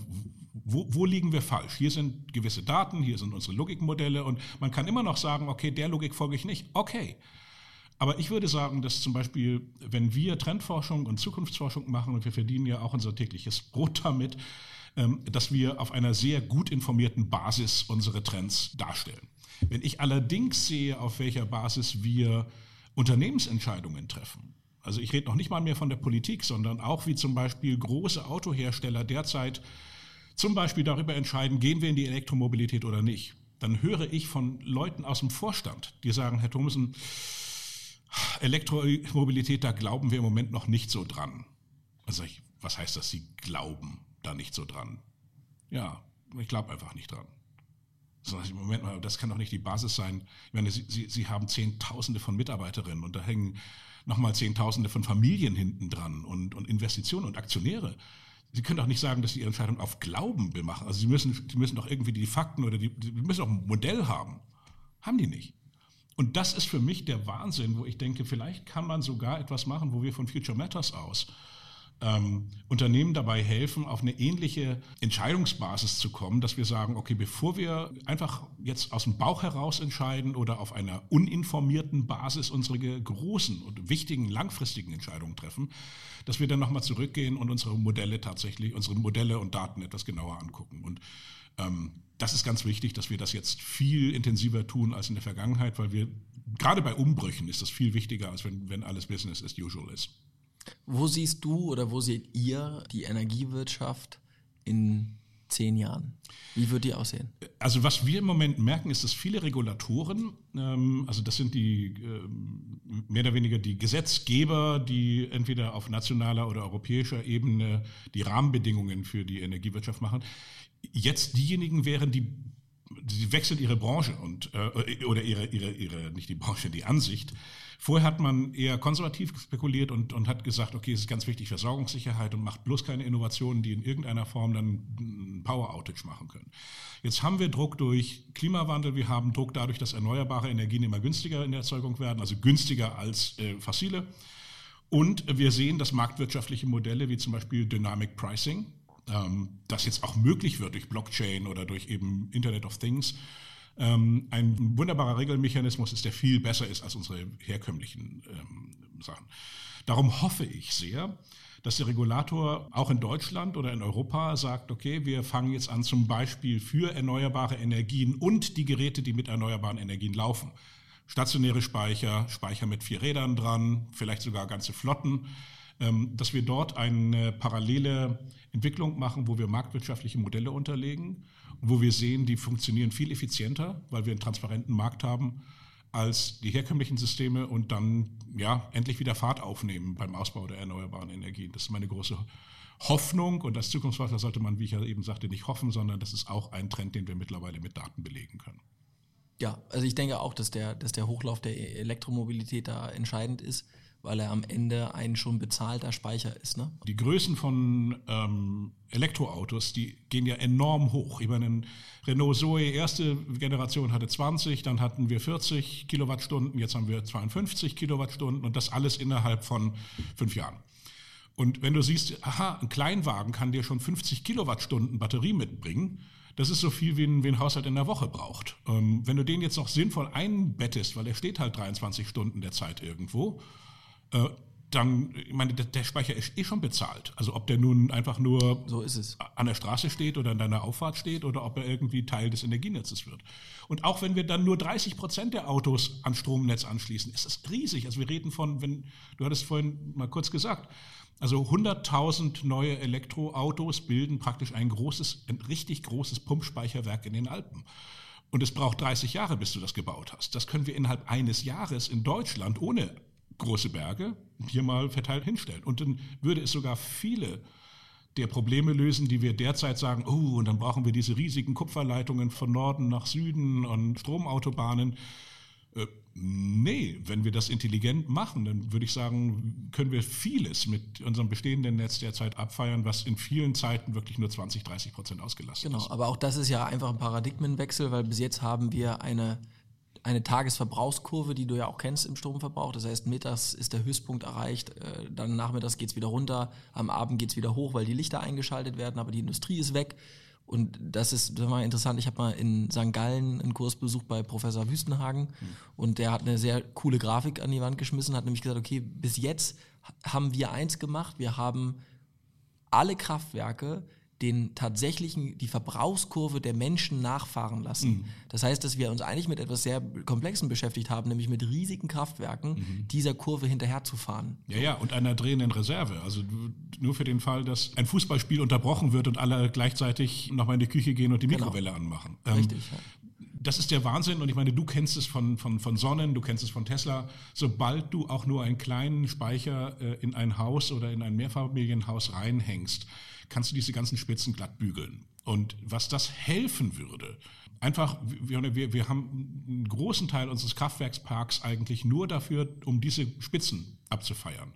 Wo, wo liegen wir falsch? Hier sind gewisse Daten, hier sind unsere Logikmodelle und man kann immer noch sagen, okay, der Logik folge ich nicht. Okay. Aber ich würde sagen, dass zum Beispiel, wenn wir Trendforschung und Zukunftsforschung machen und wir verdienen ja auch unser tägliches Brot damit, dass wir auf einer sehr gut informierten Basis unsere Trends darstellen. Wenn ich allerdings sehe, auf welcher Basis wir Unternehmensentscheidungen treffen, also ich rede noch nicht mal mehr von der Politik, sondern auch wie zum Beispiel große Autohersteller derzeit zum Beispiel darüber entscheiden, gehen wir in die Elektromobilität oder nicht, dann höre ich von Leuten aus dem Vorstand, die sagen, Herr Thomsen, Elektromobilität, da glauben wir im Moment noch nicht so dran. Also ich, was heißt das, Sie glauben? Da nicht so dran. Ja, ich glaube einfach nicht dran. Moment mal, das kann doch nicht die Basis sein. Ich meine, Sie, Sie, Sie haben Zehntausende von Mitarbeiterinnen und da hängen nochmal Zehntausende von Familien hinten dran und, und Investitionen und Aktionäre. Sie können doch nicht sagen, dass Sie Ihre Entscheidung auf Glauben machen. Also Sie müssen, Sie müssen doch irgendwie die Fakten oder die, die müssen doch ein Modell haben. Haben die nicht. Und das ist für mich der Wahnsinn, wo ich denke, vielleicht kann man sogar etwas machen, wo wir von Future Matters aus ähm, Unternehmen dabei helfen, auf eine ähnliche Entscheidungsbasis zu kommen, dass wir sagen, okay, bevor wir einfach jetzt aus dem Bauch heraus entscheiden oder auf einer uninformierten Basis unsere großen und wichtigen langfristigen Entscheidungen treffen, dass wir dann nochmal zurückgehen und unsere Modelle tatsächlich, unsere Modelle und Daten etwas genauer angucken. Und ähm, das ist ganz wichtig, dass wir das jetzt viel intensiver tun als in der Vergangenheit, weil wir gerade bei Umbrüchen ist das viel wichtiger, als wenn, wenn alles Business as usual ist. Wo siehst du oder wo seht ihr die Energiewirtschaft in zehn Jahren? Wie wird die aussehen? Also was wir im Moment merken, ist, dass viele Regulatoren, ähm, also das sind die ähm, mehr oder weniger die Gesetzgeber, die entweder auf nationaler oder europäischer Ebene die Rahmenbedingungen für die Energiewirtschaft machen, jetzt diejenigen wären, die sie wechseln ihre Branche und äh, oder ihre, ihre, ihre, nicht die Branche, die Ansicht. Vorher hat man eher konservativ spekuliert und, und hat gesagt, okay, es ist ganz wichtig Versorgungssicherheit und macht bloß keine Innovationen, die in irgendeiner Form dann ein Power Outage machen können. Jetzt haben wir Druck durch Klimawandel, wir haben Druck dadurch, dass erneuerbare Energien immer günstiger in der Erzeugung werden, also günstiger als äh, fossile. Und wir sehen, dass marktwirtschaftliche Modelle wie zum Beispiel Dynamic Pricing, ähm, das jetzt auch möglich wird durch Blockchain oder durch eben Internet of Things, ähm, ein wunderbarer Regelmechanismus ist, der viel besser ist als unsere herkömmlichen ähm, Sachen. Darum hoffe ich sehr, dass der Regulator auch in Deutschland oder in Europa sagt, okay, wir fangen jetzt an zum Beispiel für erneuerbare Energien und die Geräte, die mit erneuerbaren Energien laufen. Stationäre Speicher, Speicher mit vier Rädern dran, vielleicht sogar ganze Flotten, dass wir dort eine parallele Entwicklung machen, wo wir marktwirtschaftliche Modelle unterlegen, wo wir sehen, die funktionieren viel effizienter, weil wir einen transparenten Markt haben als die herkömmlichen Systeme und dann ja endlich wieder Fahrt aufnehmen beim Ausbau der erneuerbaren Energien. Das ist meine große Hoffnung und als Zukunftsforscher sollte man, wie ich ja eben sagte, nicht hoffen, sondern das ist auch ein Trend, den wir mittlerweile mit Daten belegen können. Ja, also ich denke auch, dass der, dass der Hochlauf der Elektromobilität da entscheidend ist weil er am Ende ein schon bezahlter Speicher ist. Ne? Die Größen von ähm, Elektroautos, die gehen ja enorm hoch. Ich meine, ein Renault Zoe erste Generation hatte 20, dann hatten wir 40 Kilowattstunden, jetzt haben wir 52 Kilowattstunden und das alles innerhalb von fünf Jahren. Und wenn du siehst, aha, ein Kleinwagen kann dir schon 50 Kilowattstunden Batterie mitbringen, das ist so viel, wie ein, wie ein Haushalt in der Woche braucht. Ähm, wenn du den jetzt noch sinnvoll einbettest, weil er steht halt 23 Stunden der Zeit irgendwo, äh, dann, ich meine, der, der, Speicher ist eh schon bezahlt. Also ob der nun einfach nur so an der Straße steht oder in deiner Auffahrt steht oder ob er irgendwie Teil des Energienetzes wird. Und auch wenn wir dann nur 30 Prozent der Autos an Stromnetz anschließen, ist das riesig. Also wir reden von, wenn, du hattest vorhin mal kurz gesagt, also 100.000 neue Elektroautos bilden praktisch ein großes, ein richtig großes Pumpspeicherwerk in den Alpen. Und es braucht 30 Jahre, bis du das gebaut hast. Das können wir innerhalb eines Jahres in Deutschland ohne große Berge hier mal verteilt hinstellen. Und dann würde es sogar viele der Probleme lösen, die wir derzeit sagen, oh, und dann brauchen wir diese riesigen Kupferleitungen von Norden nach Süden und Stromautobahnen. Äh, nee, wenn wir das intelligent machen, dann würde ich sagen, können wir vieles mit unserem bestehenden Netz derzeit abfeiern, was in vielen Zeiten wirklich nur 20, 30 Prozent ausgelastet genau, ist. Genau, aber auch das ist ja einfach ein Paradigmenwechsel, weil bis jetzt haben wir eine eine Tagesverbrauchskurve, die du ja auch kennst im Stromverbrauch. Das heißt, mittags ist der Höchstpunkt erreicht, äh, dann nachmittags geht es wieder runter, am Abend geht es wieder hoch, weil die Lichter eingeschaltet werden, aber die Industrie ist weg. Und das ist, das war interessant, ich habe mal in St. Gallen einen Kurs besucht bei Professor Wüstenhagen mhm. und der hat eine sehr coole Grafik an die Wand geschmissen, hat nämlich gesagt, okay, bis jetzt haben wir eins gemacht, wir haben alle Kraftwerke den tatsächlichen, die Verbrauchskurve der Menschen nachfahren lassen. Mhm. Das heißt, dass wir uns eigentlich mit etwas sehr Komplexem beschäftigt haben, nämlich mit riesigen Kraftwerken mhm. dieser Kurve hinterherzufahren. Ja, ja, und einer drehenden Reserve. Also nur für den Fall, dass ein Fußballspiel unterbrochen wird und alle gleichzeitig nochmal in die Küche gehen und die genau. Mikrowelle genau. anmachen. Ähm, Richtig, ja das ist der Wahnsinn und ich meine, du kennst es von, von, von Sonnen, du kennst es von Tesla. Sobald du auch nur einen kleinen Speicher äh, in ein Haus oder in ein Mehrfamilienhaus reinhängst, kannst du diese ganzen Spitzen glatt bügeln. Und was das helfen würde, einfach, wir, wir, haben einen großen Teil unseres Kraftwerksparks eigentlich nur dafür, um diese Spitzen abzufeiern.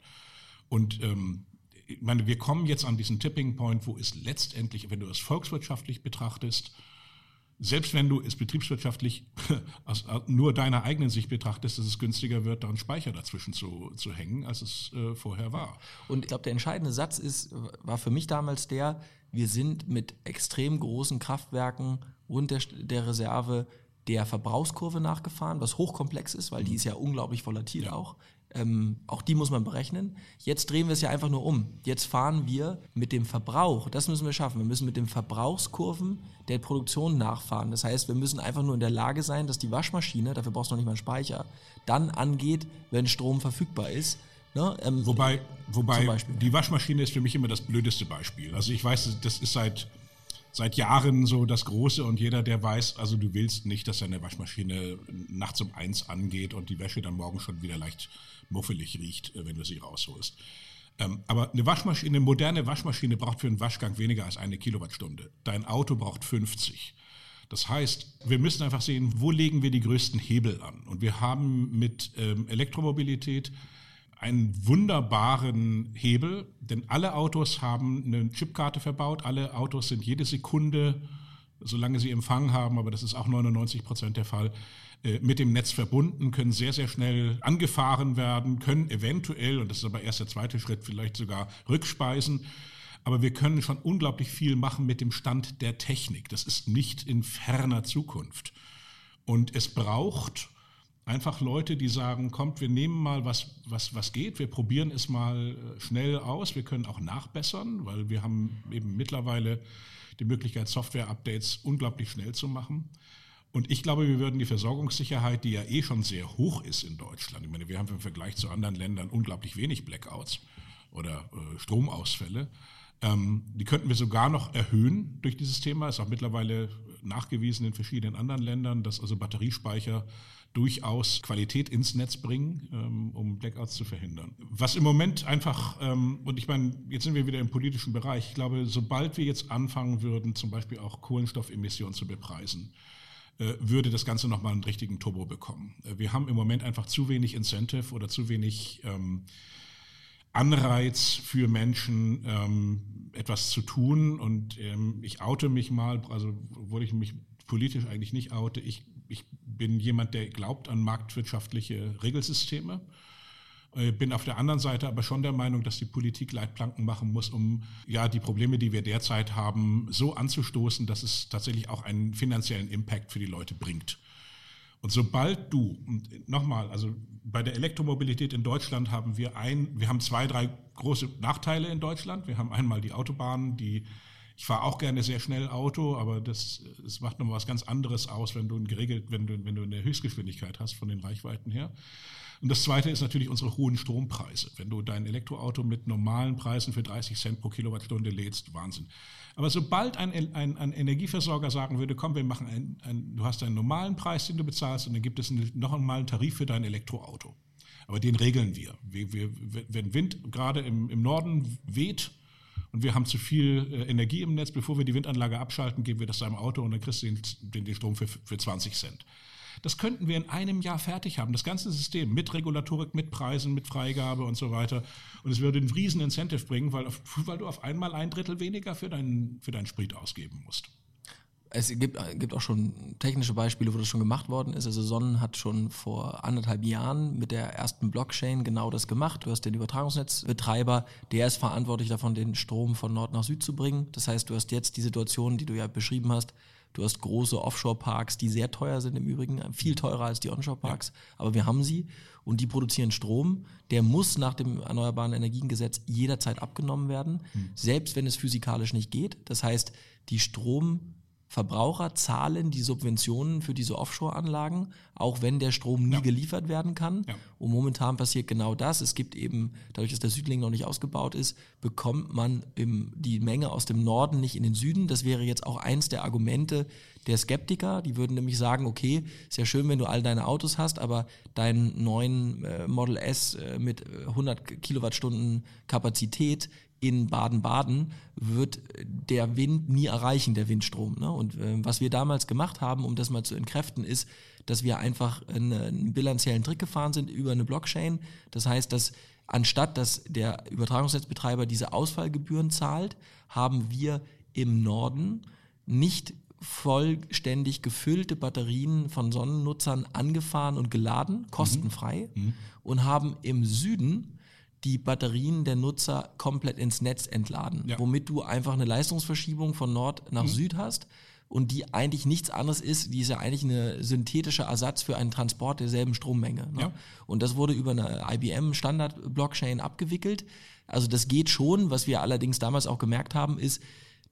Und ähm, ich meine, wir kommen jetzt an diesen Tipping Point, wo es letztendlich, wenn du es volkswirtschaftlich betrachtest, selbst wenn du es betriebswirtschaftlich aus nur deiner eigenen Sicht betrachtest, dass es günstiger wird, da einen Speicher dazwischen zu, zu hängen, als es äh, vorher war. Und ich glaube, der entscheidende Satz ist, war für mich damals der, wir sind mit extrem großen Kraftwerken und der, der Reserve der Verbrauchskurve nachgefahren, was hochkomplex ist, weil die ist ja unglaublich volatil ja. auch. Ähm, auch die muss man berechnen. Jetzt drehen wir es ja einfach nur um. Jetzt fahren wir mit dem Verbrauch, das müssen wir schaffen. Wir müssen mit den Verbrauchskurven der Produktion nachfahren. Das heißt, wir müssen einfach nur in der Lage sein, dass die Waschmaschine, dafür brauchst du noch nicht mal einen Speicher, dann angeht, wenn Strom verfügbar ist. Ne? Ähm, wobei wobei die Waschmaschine ist für mich immer das blödeste Beispiel. Also ich weiß, das ist seit seit Jahren so das Große und jeder, der weiß, also du willst nicht, dass deine Waschmaschine nachts um eins angeht und die Wäsche dann morgen schon wieder leicht muffelig riecht, äh, wenn du sie rausholst. Ähm, aber eine Waschmaschine, eine moderne Waschmaschine braucht für einen Waschgang weniger als eine Kilowattstunde. Dein Auto braucht 50. Das heißt, wir müssen einfach sehen, wo legen wir die größten Hebel an. Und wir haben mit ähm, Elektromobilität einen wunderbaren Hebel, denn alle Autos haben eine Chipkarte verbaut, alle Autos sind jede Sekunde, solange sie Empfang haben, aber das ist auch 99 Prozent der Fall, mit dem Netz verbunden, können sehr, sehr schnell angefahren werden, können eventuell, und das ist aber erst der zweite Schritt, vielleicht sogar rückspeisen. Aber wir können schon unglaublich viel machen mit dem Stand der Technik. Das ist nicht in ferner Zukunft. Und es braucht Einfach Leute, die sagen, kommt, wir nehmen mal was, was, was geht, wir probieren es mal äh, schnell aus, wir können auch nachbessern, weil wir haben eben mittlerweile die Möglichkeit, Software-Updates unglaublich schnell zu machen. Und ich glaube, wir würden die Versorgungssicherheit, die ja eh schon sehr hoch ist in Deutschland, ich meine, wir haben im Vergleich zu anderen Ländern unglaublich wenig Blackouts oder äh, Stromausfälle, ähm, die könnten wir sogar noch erhöhen durch dieses Thema. Ist auch mittlerweile nachgewiesen in verschiedenen anderen Ländern, dass also Batteriespeicher durchaus Qualität ins Netz bringen, ähm, um Blackouts zu verhindern. Was im Moment einfach, ähm, und ich meine, jetzt sind wir wieder im politischen Bereich, ich glaube, sobald wir jetzt anfangen würden, zum Beispiel auch Kohlenstoffemissionen zu bepreisen, würde das Ganze nochmal einen richtigen Turbo bekommen. Äh, wir haben im Moment einfach zu wenig Incentive oder zu wenig ähm, Anreiz für Menschen, ähm, etwas zu tun. Und ähm, ich oute mich mal, also obwohl ich mich politisch eigentlich nicht oute, ich ich bin jemand, der glaubt an marktwirtschaftliche Regelsysteme. Äh, bin auf der anderen Seite aber schon der Meinung, dass die Politik Leitplanken machen muss, um ja die Probleme, die wir derzeit haben, so anzustoßen, dass es tatsächlich auch einen finanziellen Impact für die Leute bringt. Und sobald du, und nochmal, also bei der Elektromobilität in Deutschland haben wir ein, wir haben zwei, drei große Nachteile in Deutschland. Wir haben einmal die Autobahnen, die ich fahre auch gerne sehr schnell Auto, aber das, das macht nochmal was ganz anderes aus, wenn du geregelt, wenn du, wenn du eine Höchstgeschwindigkeit hast von den Reichweiten her. Und das zweite ist natürlich unsere hohen Strompreise. Wenn du dein Elektroauto mit normalen Preisen für 30 Cent pro Kilowattstunde lädst, Wahnsinn. Aber sobald ein, ein, ein Energieversorger sagen würde, komm, wir machen ein, ein, du hast einen normalen Preis, den du bezahlst, und dann gibt es einen, noch einmal einen Tarif für dein Elektroauto. Aber den regeln wir. wir, wir wenn Wind gerade im, im Norden weht, und wir haben zu viel äh, Energie im Netz, bevor wir die Windanlage abschalten, geben wir das deinem Auto und dann kriegst du den, den, Strom für, für 20 Cent. Das könnten wir in einem Jahr fertig haben, das ganze System mit Regulatorik, mit Preisen, mit Freigabe und so weiter. Und es würde einen riesen Incentive bringen, weil, weil du auf einmal ein Drittel weniger für deinen, für deinen Sprit ausgeben musst es gibt, gibt auch schon technische Beispiele, wo das schon gemacht worden ist. Also Sonnen hat schon vor anderthalb Jahren mit der ersten Blockchain genau das gemacht. Du hast den Übertragungsnetzbetreiber, der ist verantwortlich davon, den Strom von Nord nach Süd zu bringen. Das heißt, du hast jetzt die Situation, die du ja beschrieben hast. Du hast große Offshore-Parks, die sehr teuer sind im Übrigen, viel teurer als die Onshore-Parks. Ja. Aber wir haben sie und die produzieren Strom. Der muss nach dem Erneuerbaren Energiengesetz jederzeit abgenommen werden, hm. selbst wenn es physikalisch nicht geht. Das heißt, die Strom Verbraucher zahlen die Subventionen für diese Offshore-Anlagen, auch wenn der Strom nie ja. geliefert werden kann. Ja. Und momentan passiert genau das. Es gibt eben, dadurch, dass der Südling noch nicht ausgebaut ist, bekommt man im, die Menge aus dem Norden nicht in den Süden. Das wäre jetzt auch eins der Argumente der Skeptiker. Die würden nämlich sagen, okay, ist ja schön, wenn du all deine Autos hast, aber deinen neuen äh, Model S äh, mit 100 äh, Kilowattstunden Kapazität in Baden-Baden wird der Wind nie erreichen, der Windstrom. Ne? Und äh, was wir damals gemacht haben, um das mal zu entkräften, ist, dass wir einfach einen, einen bilanziellen Trick gefahren sind über eine Blockchain. Das heißt, dass anstatt dass der Übertragungsnetzbetreiber diese Ausfallgebühren zahlt, haben wir im Norden nicht vollständig gefüllte Batterien von Sonnennutzern angefahren und geladen, kostenfrei, mhm. und haben im Süden die Batterien der Nutzer komplett ins Netz entladen, ja. womit du einfach eine Leistungsverschiebung von Nord nach mhm. Süd hast und die eigentlich nichts anderes ist, die ist ja eigentlich eine synthetische Ersatz für einen Transport derselben Strommenge. Ne? Ja. Und das wurde über eine IBM Standard Blockchain abgewickelt. Also das geht schon. Was wir allerdings damals auch gemerkt haben, ist,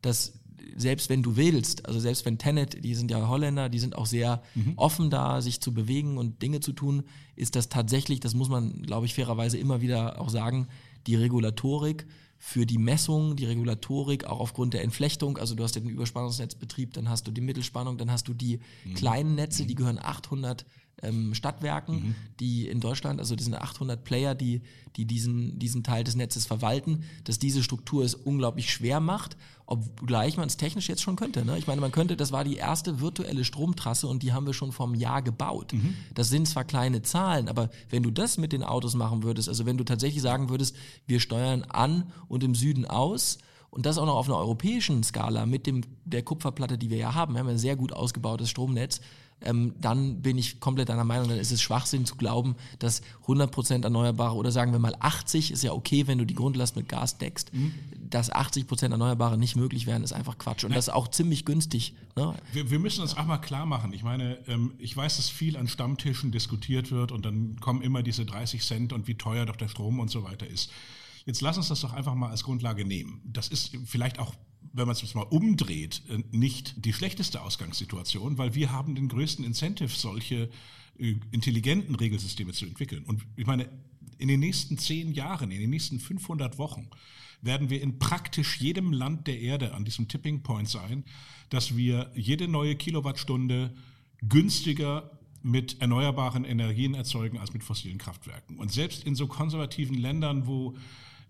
dass selbst wenn du willst, also selbst wenn Tenet, die sind ja Holländer, die sind auch sehr mhm. offen da, sich zu bewegen und Dinge zu tun, ist das tatsächlich, das muss man, glaube ich, fairerweise immer wieder auch sagen, die Regulatorik für die Messung, die Regulatorik, auch aufgrund der Entflechtung, also du hast ja den Überspannungsnetzbetrieb, dann hast du die Mittelspannung, dann hast du die mhm. kleinen Netze, die gehören 800 ähm, Stadtwerken, mhm. die in Deutschland, also das sind 800 Player, die, die diesen, diesen Teil des Netzes verwalten, dass diese Struktur es unglaublich schwer macht, obgleich man es technisch jetzt schon könnte. Ne? Ich meine, man könnte, das war die erste virtuelle Stromtrasse und die haben wir schon vom Jahr gebaut. Mhm. Das sind zwar kleine Zahlen, aber wenn du das mit den Autos machen würdest, also wenn du tatsächlich sagen würdest, wir steuern an und im Süden aus, und das auch noch auf einer europäischen Skala mit dem, der Kupferplatte, die wir ja haben. Wir haben ein sehr gut ausgebautes Stromnetz ähm, dann bin ich komplett deiner Meinung, dann ist es Schwachsinn zu glauben, dass 100% Erneuerbare oder sagen wir mal 80 ist ja okay, wenn du die Grundlast mit Gas deckst. Mhm. Dass 80% Erneuerbare nicht möglich wären, ist einfach Quatsch. Und Nein. das ist auch ziemlich günstig. Ne? Wir, wir, müssen uns auch mal klar machen. Ich meine, ähm, ich weiß, dass viel an Stammtischen diskutiert wird und dann kommen immer diese 30 Cent und wie teuer doch der Strom und so weiter ist. Jetzt lass uns das doch einfach mal als Grundlage nehmen. Das ist vielleicht auch wenn man es mal umdreht, äh, nicht die schlechteste Ausgangssituation, weil wir haben den größten Incentive, solche äh, intelligenten Regelsysteme zu entwickeln. Und ich meine, in den nächsten zehn Jahren, in den nächsten 500 Wochen werden wir in praktisch jedem Land der Erde an diesem Tipping Point sein, dass wir jede neue Kilowattstunde günstiger mit erneuerbaren Energien erzeugen als mit fossilen Kraftwerken. Und selbst in so konservativen Ländern, wo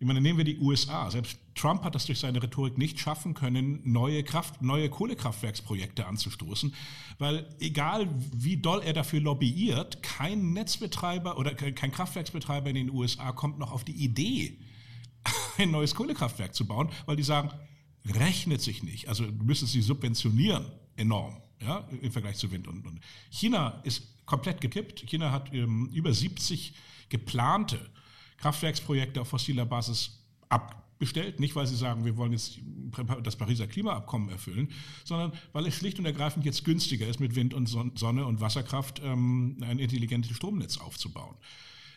ich meine, nehmen wir die USA. Selbst Trump hat das durch seine Rhetorik nicht schaffen können, neue Kraft, neue Kohlekraftwerksprojekte anzustoßen, weil egal wie doll er dafür lobbyiert, kein Netzbetreiber oder kein Kraftwerksbetreiber in den USA kommt noch auf die Idee, ein neues Kohlekraftwerk zu bauen, weil die sagen, rechnet sich nicht. Also du müsstest sie subventionieren enorm, ja, im Vergleich zu Wind und, und. China ist komplett gekippt. China hat ähm, über 70 geplante Kraftwerksprojekte auf fossiler Basis abbestellt. Nicht, weil sie sagen, wir wollen jetzt das Pariser Klimaabkommen erfüllen, sondern weil es schlicht und ergreifend jetzt günstiger ist, mit Wind und Sonne und Wasserkraft ähm, ein intelligentes Stromnetz aufzubauen.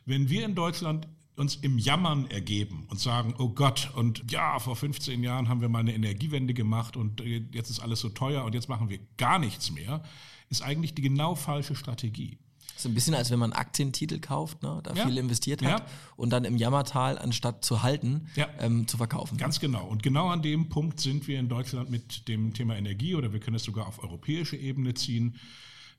Wenn wir in Deutschland uns im Jammern ergeben und sagen, oh Gott, und ja, vor 15 Jahren haben wir mal eine Energiewende gemacht und jetzt ist alles so teuer und jetzt machen wir gar nichts mehr, ist eigentlich die genau falsche Strategie. So ein bisschen, als wenn man Aktientitel kauft, ne, da ja. viel investiert hat ja. und dann im Jammertal, anstatt zu halten, ja. ähm, zu verkaufen. Ganz genau. Und genau an dem Punkt sind wir in Deutschland mit dem Thema Energie oder wir können es sogar auf europäische Ebene ziehen.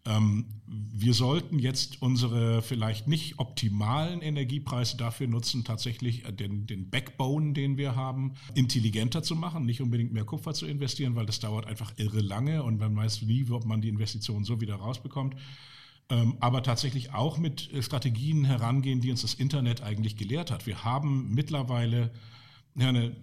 Ähm, wir sollten jetzt unsere vielleicht nicht optimalen Energiepreise dafür nutzen, tatsächlich den, den Backbone, den wir haben, intelligenter zu machen, nicht unbedingt mehr Kupfer zu investieren, weil das dauert einfach irre lange und man weiß nie, ob man die Investitionen so wieder rausbekommt aber tatsächlich auch mit äh, Strategien herangehen, die uns das Internet eigentlich gelehrt hat. Wir haben mittlerweile ja, eine,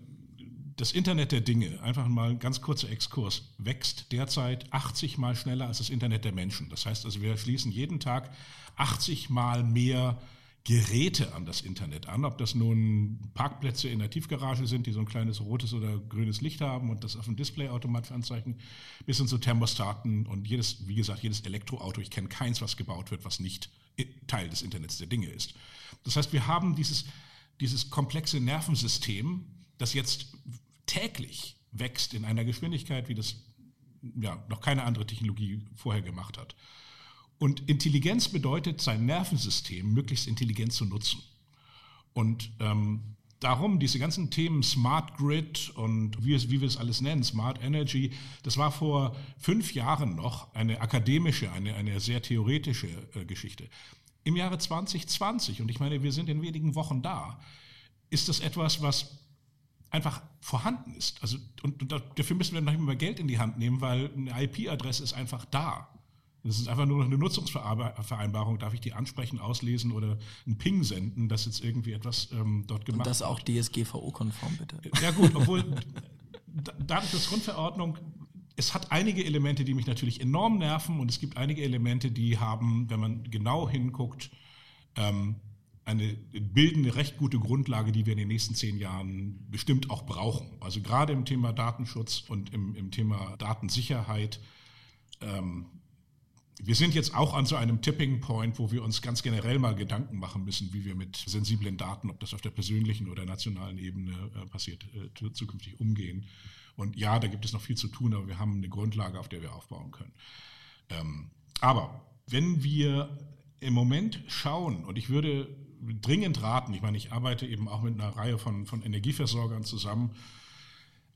das Internet der Dinge, einfach mal ein ganz kurzer Exkurs, wächst derzeit 80 mal schneller als das Internet der Menschen. Das heißt also, wir schließen jeden Tag 80 mal mehr Geräte an das Internet an, ob das nun Parkplätze in der Tiefgarage sind, die so ein kleines rotes oder grünes Licht haben und das auf dem Display automatisch anzeigen, bis hin zu Thermostaten und jedes, wie gesagt, jedes Elektroauto. Ich kenne keins, was gebaut wird, was nicht Teil des Internets der Dinge ist. Das heißt, wir haben dieses, dieses komplexe Nervensystem, das jetzt täglich wächst in einer Geschwindigkeit, wie das ja, noch keine andere Technologie vorher gemacht hat. Und Intelligenz bedeutet, sein Nervensystem möglichst intelligent zu nutzen. Und ähm, darum diese ganzen Themen Smart Grid und wie, es, wie wir es alles nennen, Smart Energy, das war vor fünf Jahren noch eine akademische, eine, eine sehr theoretische äh, Geschichte. Im Jahre 2020, und ich meine, wir sind in wenigen Wochen da, ist das etwas, was einfach vorhanden ist. Also, und, und dafür müssen wir noch nicht mal Geld in die Hand nehmen, weil eine IP-Adresse ist einfach da. Das ist einfach nur noch eine Nutzungsvereinbarung. Darf ich die ansprechen, auslesen oder einen Ping senden, dass jetzt irgendwie etwas ähm, dort gemacht wird? Und das auch DSGVO-konform, bitte. Ja gut, obwohl dadurch, dass Grundverordnung es hat einige Elemente, die mich natürlich enorm nerven und es gibt einige Elemente, die haben, wenn man genau hinguckt, ähm, eine bilden eine recht gute Grundlage, die wir in den nächsten zehn Jahren bestimmt auch brauchen. Also gerade im Thema Datenschutz und im, im Thema Datensicherheit. Wir sind jetzt auch an so einem Tipping Point, wo wir uns ganz generell mal Gedanken machen müssen, wie wir mit sensiblen Daten, ob das auf der persönlichen oder nationalen Ebene äh, passiert, äh, zukünftig umgehen. Und ja, da gibt es noch viel zu tun, aber wir haben eine Grundlage, auf der wir aufbauen können. Ähm, aber wenn wir im Moment schauen, und ich würde dringend raten, ich meine, ich arbeite eben auch mit einer Reihe von, von Energieversorgern zusammen,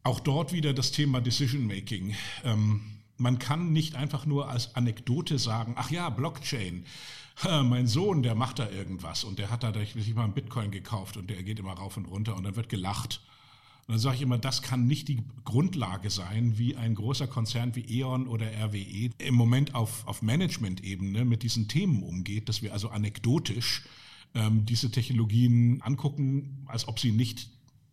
auch dort wieder das Thema Decision Making. Ähm, man kann nicht einfach nur als Anekdote sagen, ach ja, Blockchain, mein Sohn, der macht da irgendwas und der hat da sich mal einen Bitcoin gekauft und der geht immer rauf und runter und dann wird gelacht. Und dann sage ich immer, das kann nicht die Grundlage sein, wie ein großer Konzern wie E.ON oder RWE im Moment auf, auf Management-Ebene mit diesen Themen umgeht, dass wir also anekdotisch ähm, diese Technologien angucken, als ob sie nicht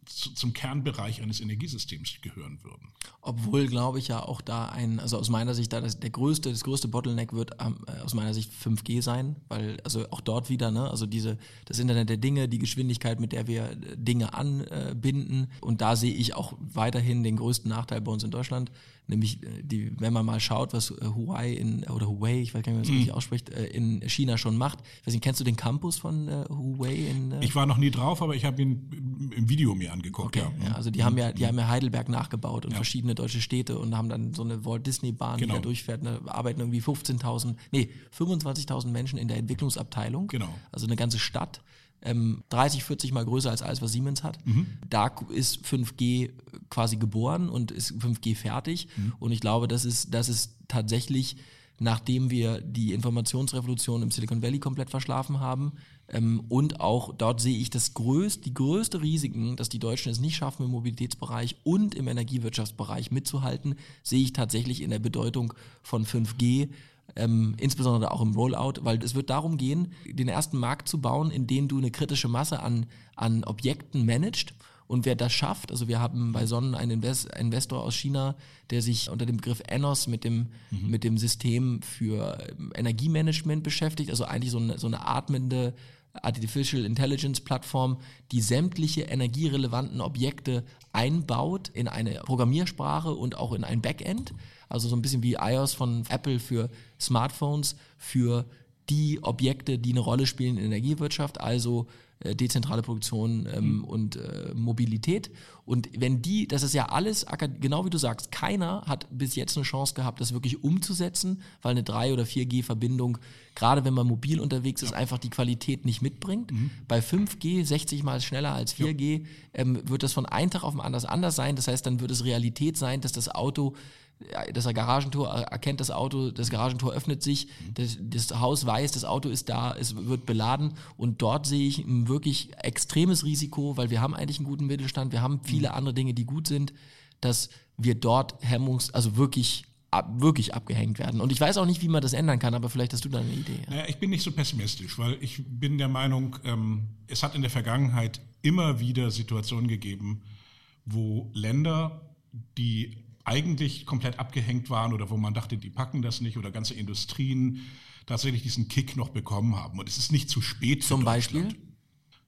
zum Kernbereich eines Energiesystems gehören würden. Obwohl, glaube ich, ja auch da ein, also aus meiner Sicht, da das, der größte, das größte Bottleneck wird ähm, aus meiner Sicht 5G sein, weil, also auch dort wieder, ne, also diese, das Internet der Dinge, die Geschwindigkeit, mit der wir äh, Dinge anbinden. Und da sehe ich auch weiterhin den größten Nachteil bei uns in Deutschland, nämlich äh, die, wenn man mal schaut, was äh, Huawei in, oder Huawei, ich weiß gar nicht, wie man das mhm. richtig ausspricht, äh, in China schon macht. Ich weiß nicht, kennst du den Campus von Huawei? In, ich war noch nie drauf, aber ich habe ihn im Video mir angeguckt. Okay. Ja. ja. also die mhm. haben ja, die haben ja Heidelberg nachgebaut und ja. verschiedene deutsche Städte und haben dann so eine Walt Disney Bahn, genau. die da durchfährt. Da arbeiten irgendwie 15.000, nee, 25.000 Menschen in der Entwicklungsabteilung. Genau. Also eine ganze Stadt ähm, 30, 40 mal größer als alles, was Siemens hat. Mhm. Da ist 5G quasi geboren und ist 5G fertig. Mhm. Und ich glaube, das ist, das ist tatsächlich, nachdem wir die Informationsrevolution im Silicon Valley komplett verschlafen haben, ähm, und auch dort sehe ich das größte, die größte Risiken, dass die Deutschen es nicht schaffen, im Mobilitätsbereich und im Energiewirtschaftsbereich mitzuhalten, sehe ich tatsächlich in der Bedeutung von 5G ähm, insbesondere auch im Rollout, weil es wird darum gehen, den ersten Markt zu bauen, in dem du eine kritische Masse an, an Objekten managst. Und wer das schafft, also wir haben bei Sonnen einen Invest Investor aus China, der sich unter dem Begriff ENOS mit dem, mhm. mit dem System für ähm, Energiemanagement beschäftigt, also eigentlich so eine, so eine atmende Artificial Intelligence Plattform, die sämtliche energierelevanten Objekte einbaut in eine Programmiersprache und auch in ein Backend. Also so ein bisschen wie iOS von Apple für Smartphones, für die Objekte, die eine Rolle spielen in der Energiewirtschaft, also äh, dezentrale Produktion ähm, mhm. und äh, Mobilität. Und wenn die, das ist ja alles, genau wie du sagst, keiner hat bis jetzt eine Chance gehabt, das wirklich umzusetzen, weil eine 3 oder 4G-Verbindung, gerade wenn man mobil unterwegs ist, ja. einfach die Qualität nicht mitbringt. Mhm. Bei 5G 60 mal schneller als 4G ja. ähm, wird das von einem Tag auf den anderen anders sein. Das heißt, dann wird es Realität sein, dass das Auto das Garagentor erkennt das Auto, das Garagentor öffnet sich, das, das, Haus weiß, das Auto ist da, es wird beladen und dort sehe ich ein wirklich extremes Risiko, weil wir haben eigentlich einen guten Mittelstand, wir haben viele mhm. andere Dinge, die gut sind, dass wir dort hemmungs, also wirklich wirklich abgehängt werden. Und ich weiß auch nicht, wie man das ändern kann, aber vielleicht hast du da eine Idee. Naja, ich bin nicht so pessimistisch, weil ich bin der Meinung, ähm, es hat in der Vergangenheit immer wieder Situationen gegeben, wo Länder, die eigentlich komplett abgehängt waren oder wo man dachte, die packen das nicht oder ganze Industrien tatsächlich diesen Kick noch bekommen haben. Und es ist nicht zu spät. Zum Beispiel?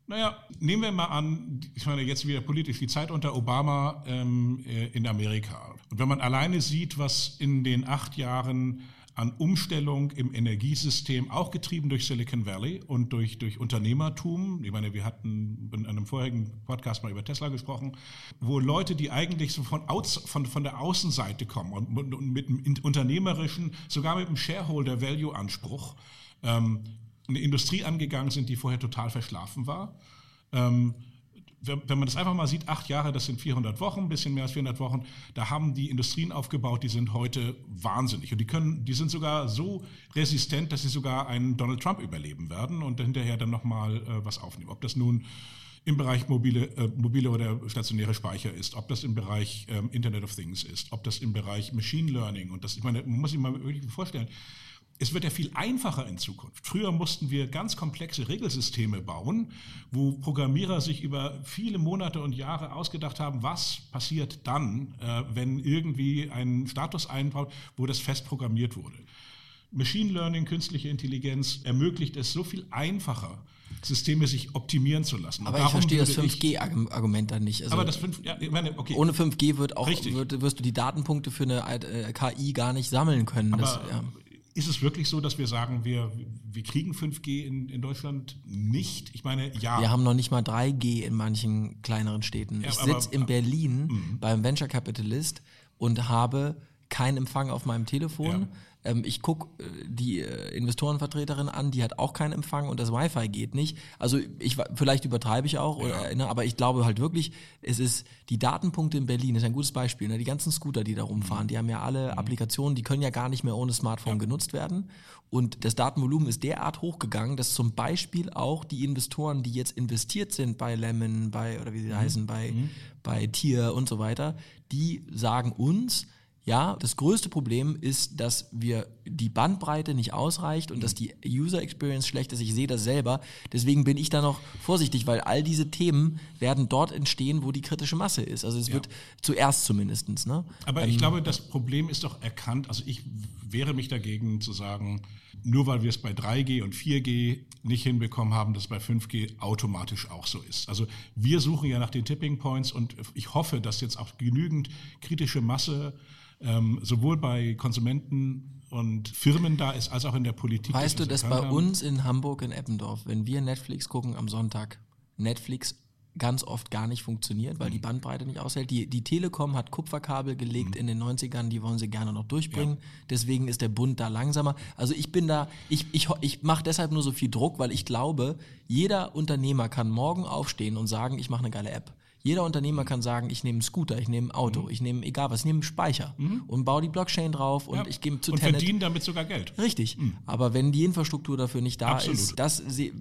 Naja, nehmen wir mal an, ich meine jetzt wieder politisch die Zeit unter Obama ähm, äh, in Amerika. Und wenn man alleine sieht, was in den acht Jahren an Umstellung im Energiesystem, auch getrieben durch Silicon Valley und durch, durch Unternehmertum. Ich meine, wir hatten in einem vorherigen Podcast mal über Tesla gesprochen, wo Leute, die eigentlich so von, aus, von, von der Außenseite kommen und, und mit einem unternehmerischen, sogar mit einem Shareholder-Value-Anspruch, ähm, eine Industrie angegangen sind, die vorher total verschlafen war. Ähm, wenn man das einfach mal sieht, acht Jahre, das sind 400 Wochen, ein bisschen mehr als 400 Wochen, da haben die Industrien aufgebaut, die sind heute wahnsinnig. Und die können, die sind sogar so resistent, dass sie sogar einen Donald Trump überleben werden und hinterher dann nochmal äh, was aufnehmen. Ob das nun im Bereich mobile, äh, mobile oder stationäre Speicher ist, ob das im Bereich ähm, Internet of Things ist, ob das im Bereich Machine Learning und das, ich meine, man muss sich mal wirklich vorstellen, es wird ja viel einfacher in Zukunft. Früher mussten wir ganz komplexe Regelsysteme bauen, wo Programmierer sich über viele Monate und Jahre ausgedacht haben, was passiert dann, äh, wenn irgendwie ein Status einbaut, wo das fest programmiert wurde. Machine Learning, künstliche Intelligenz ermöglicht es so viel einfacher, Systeme sich optimieren zu lassen. Aber ich verstehe das 5G-Argument dann nicht. Also aber das 5, ja, meine, okay. Ohne 5G wird auch, wird, wirst du die Datenpunkte für eine äh, KI gar nicht sammeln können. Aber das, ja. Ist es wirklich so, dass wir sagen, wir, wir kriegen 5G in, in Deutschland nicht? Ich meine, ja. Wir haben noch nicht mal 3G in manchen kleineren Städten. Ja, ich sitze in Berlin mh. beim Venture Capitalist und habe keinen Empfang auf meinem Telefon. Ja. Ähm, ich gucke äh, die äh, Investorenvertreterin an, die hat auch keinen Empfang und das Wi-Fi geht nicht. Also ich vielleicht übertreibe ich auch, ja. oder, ne, aber ich glaube halt wirklich, es ist die Datenpunkte in Berlin, das ist ein gutes Beispiel. Ne? Die ganzen Scooter, die da rumfahren, mhm. die haben ja alle mhm. Applikationen, die können ja gar nicht mehr ohne Smartphone ja. genutzt werden. Und das Datenvolumen ist derart hochgegangen, dass zum Beispiel auch die Investoren, die jetzt investiert sind bei Lemon, bei, oder wie sie mhm. heißen, bei, mhm. bei Tier und so weiter, die sagen uns, ja, das größte Problem ist, dass wir die Bandbreite nicht ausreicht und dass die User Experience schlecht ist. Ich sehe das selber. Deswegen bin ich da noch vorsichtig, weil all diese Themen werden dort entstehen, wo die kritische Masse ist. Also es ja. wird zuerst zumindestens. Ne? Aber ähm, ich glaube, das Problem ist doch erkannt. Also ich wehre mich dagegen zu sagen, nur weil wir es bei 3G und 4G nicht hinbekommen haben, dass es bei 5G automatisch auch so ist. Also wir suchen ja nach den Tipping Points und ich hoffe, dass jetzt auch genügend kritische Masse ähm, sowohl bei Konsumenten und Firmen da ist, als auch in der Politik. Weißt du, dass bei haben. uns in Hamburg, in Eppendorf, wenn wir Netflix gucken am Sonntag, Netflix ganz oft gar nicht funktioniert, weil mhm. die Bandbreite nicht aushält. Die, die Telekom hat Kupferkabel gelegt mhm. in den 90ern, die wollen sie gerne noch durchbringen. Ja. Deswegen ist der Bund da langsamer. Also ich bin da, ich, ich, ich mache deshalb nur so viel Druck, weil ich glaube, jeder Unternehmer kann morgen aufstehen und sagen, ich mache eine geile App. Jeder Unternehmer kann sagen, ich nehme einen Scooter, ich nehme ein Auto, mhm. ich nehme egal was, ich nehme einen Speicher mhm. und baue die Blockchain drauf und ja. ich gehe zu Und Tenet. verdienen damit sogar Geld. Richtig. Mhm. Aber wenn die Infrastruktur dafür nicht da Absolut. ist, das, sehe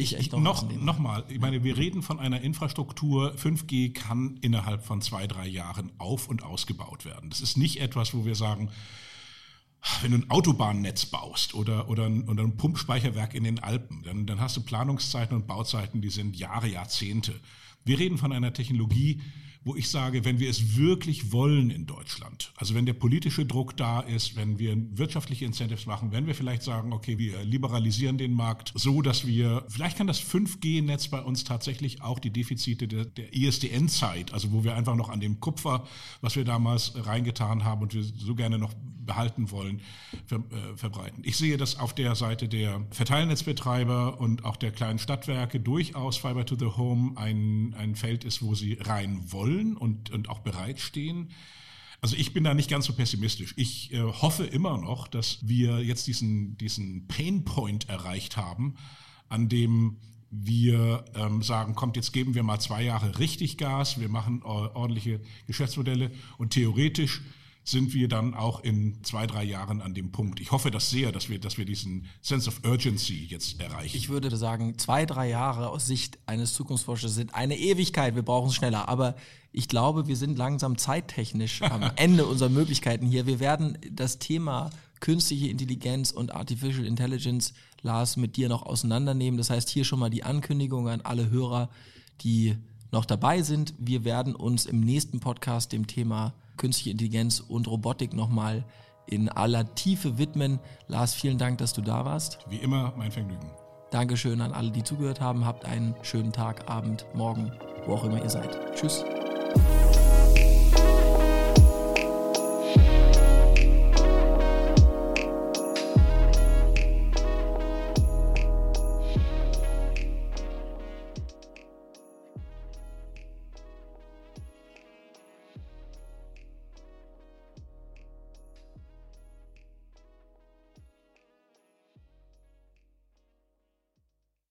ich echt noch. Noch, noch mal, ich meine, wir reden von einer Infrastruktur, 5G kann innerhalb von zwei, drei Jahren auf- und ausgebaut werden. Das ist nicht etwas, wo wir sagen, wenn du ein Autobahnnetz baust oder, oder, ein, oder ein Pumpspeicherwerk in den Alpen, dann, dann hast du Planungszeiten und Bauzeiten, die sind Jahre, Jahrzehnte. Wir reden von einer Technologie, wo ich sage, wenn wir es wirklich wollen in Deutschland, also wenn der politische Druck da ist, wenn wir wirtschaftliche Incentives machen, wenn wir vielleicht sagen, okay, wir liberalisieren den Markt so, dass wir, vielleicht kann das 5G-Netz bei uns tatsächlich auch die Defizite der, der ISDN-Zeit, also wo wir einfach noch an dem Kupfer, was wir damals reingetan haben und wir so gerne noch behalten wollen, ver, äh, verbreiten. Ich sehe das auf der Seite der Verteilnetzbetreiber und auch der kleinen Stadtwerke durchaus Fiber to the Home ein, ein Feld ist, wo sie rein wollen und, und auch bereitstehen. Also ich bin da nicht ganz so pessimistisch. Ich äh, hoffe immer noch, dass wir jetzt diesen, diesen Pain Point erreicht haben, an dem wir ähm, sagen, kommt, jetzt geben wir mal zwei Jahre richtig Gas, wir machen ordentliche Geschäftsmodelle und theoretisch sind wir dann auch in zwei, drei Jahren an dem Punkt. Ich hoffe das sehr, dass wir, dass wir diesen Sense of Urgency jetzt erreichen. Ich würde sagen, zwei, drei Jahre aus Sicht eines Zukunftsforschers sind eine Ewigkeit. Wir brauchen es schneller. Aber ich glaube, wir sind langsam zeittechnisch am Ende unserer Möglichkeiten hier. Wir werden das Thema künstliche Intelligenz und Artificial Intelligence, Lars, mit dir noch auseinandernehmen. Das heißt, hier schon mal die Ankündigung an alle Hörer, die noch dabei sind. Wir werden uns im nächsten Podcast dem Thema künstliche Intelligenz und Robotik nochmal in aller Tiefe widmen. Lars, vielen Dank, dass du da warst. Wie immer, mein Vergnügen. Dankeschön an alle, die zugehört haben. Habt einen schönen Tag, Abend, Morgen, wo auch immer ihr seid. Tschüss.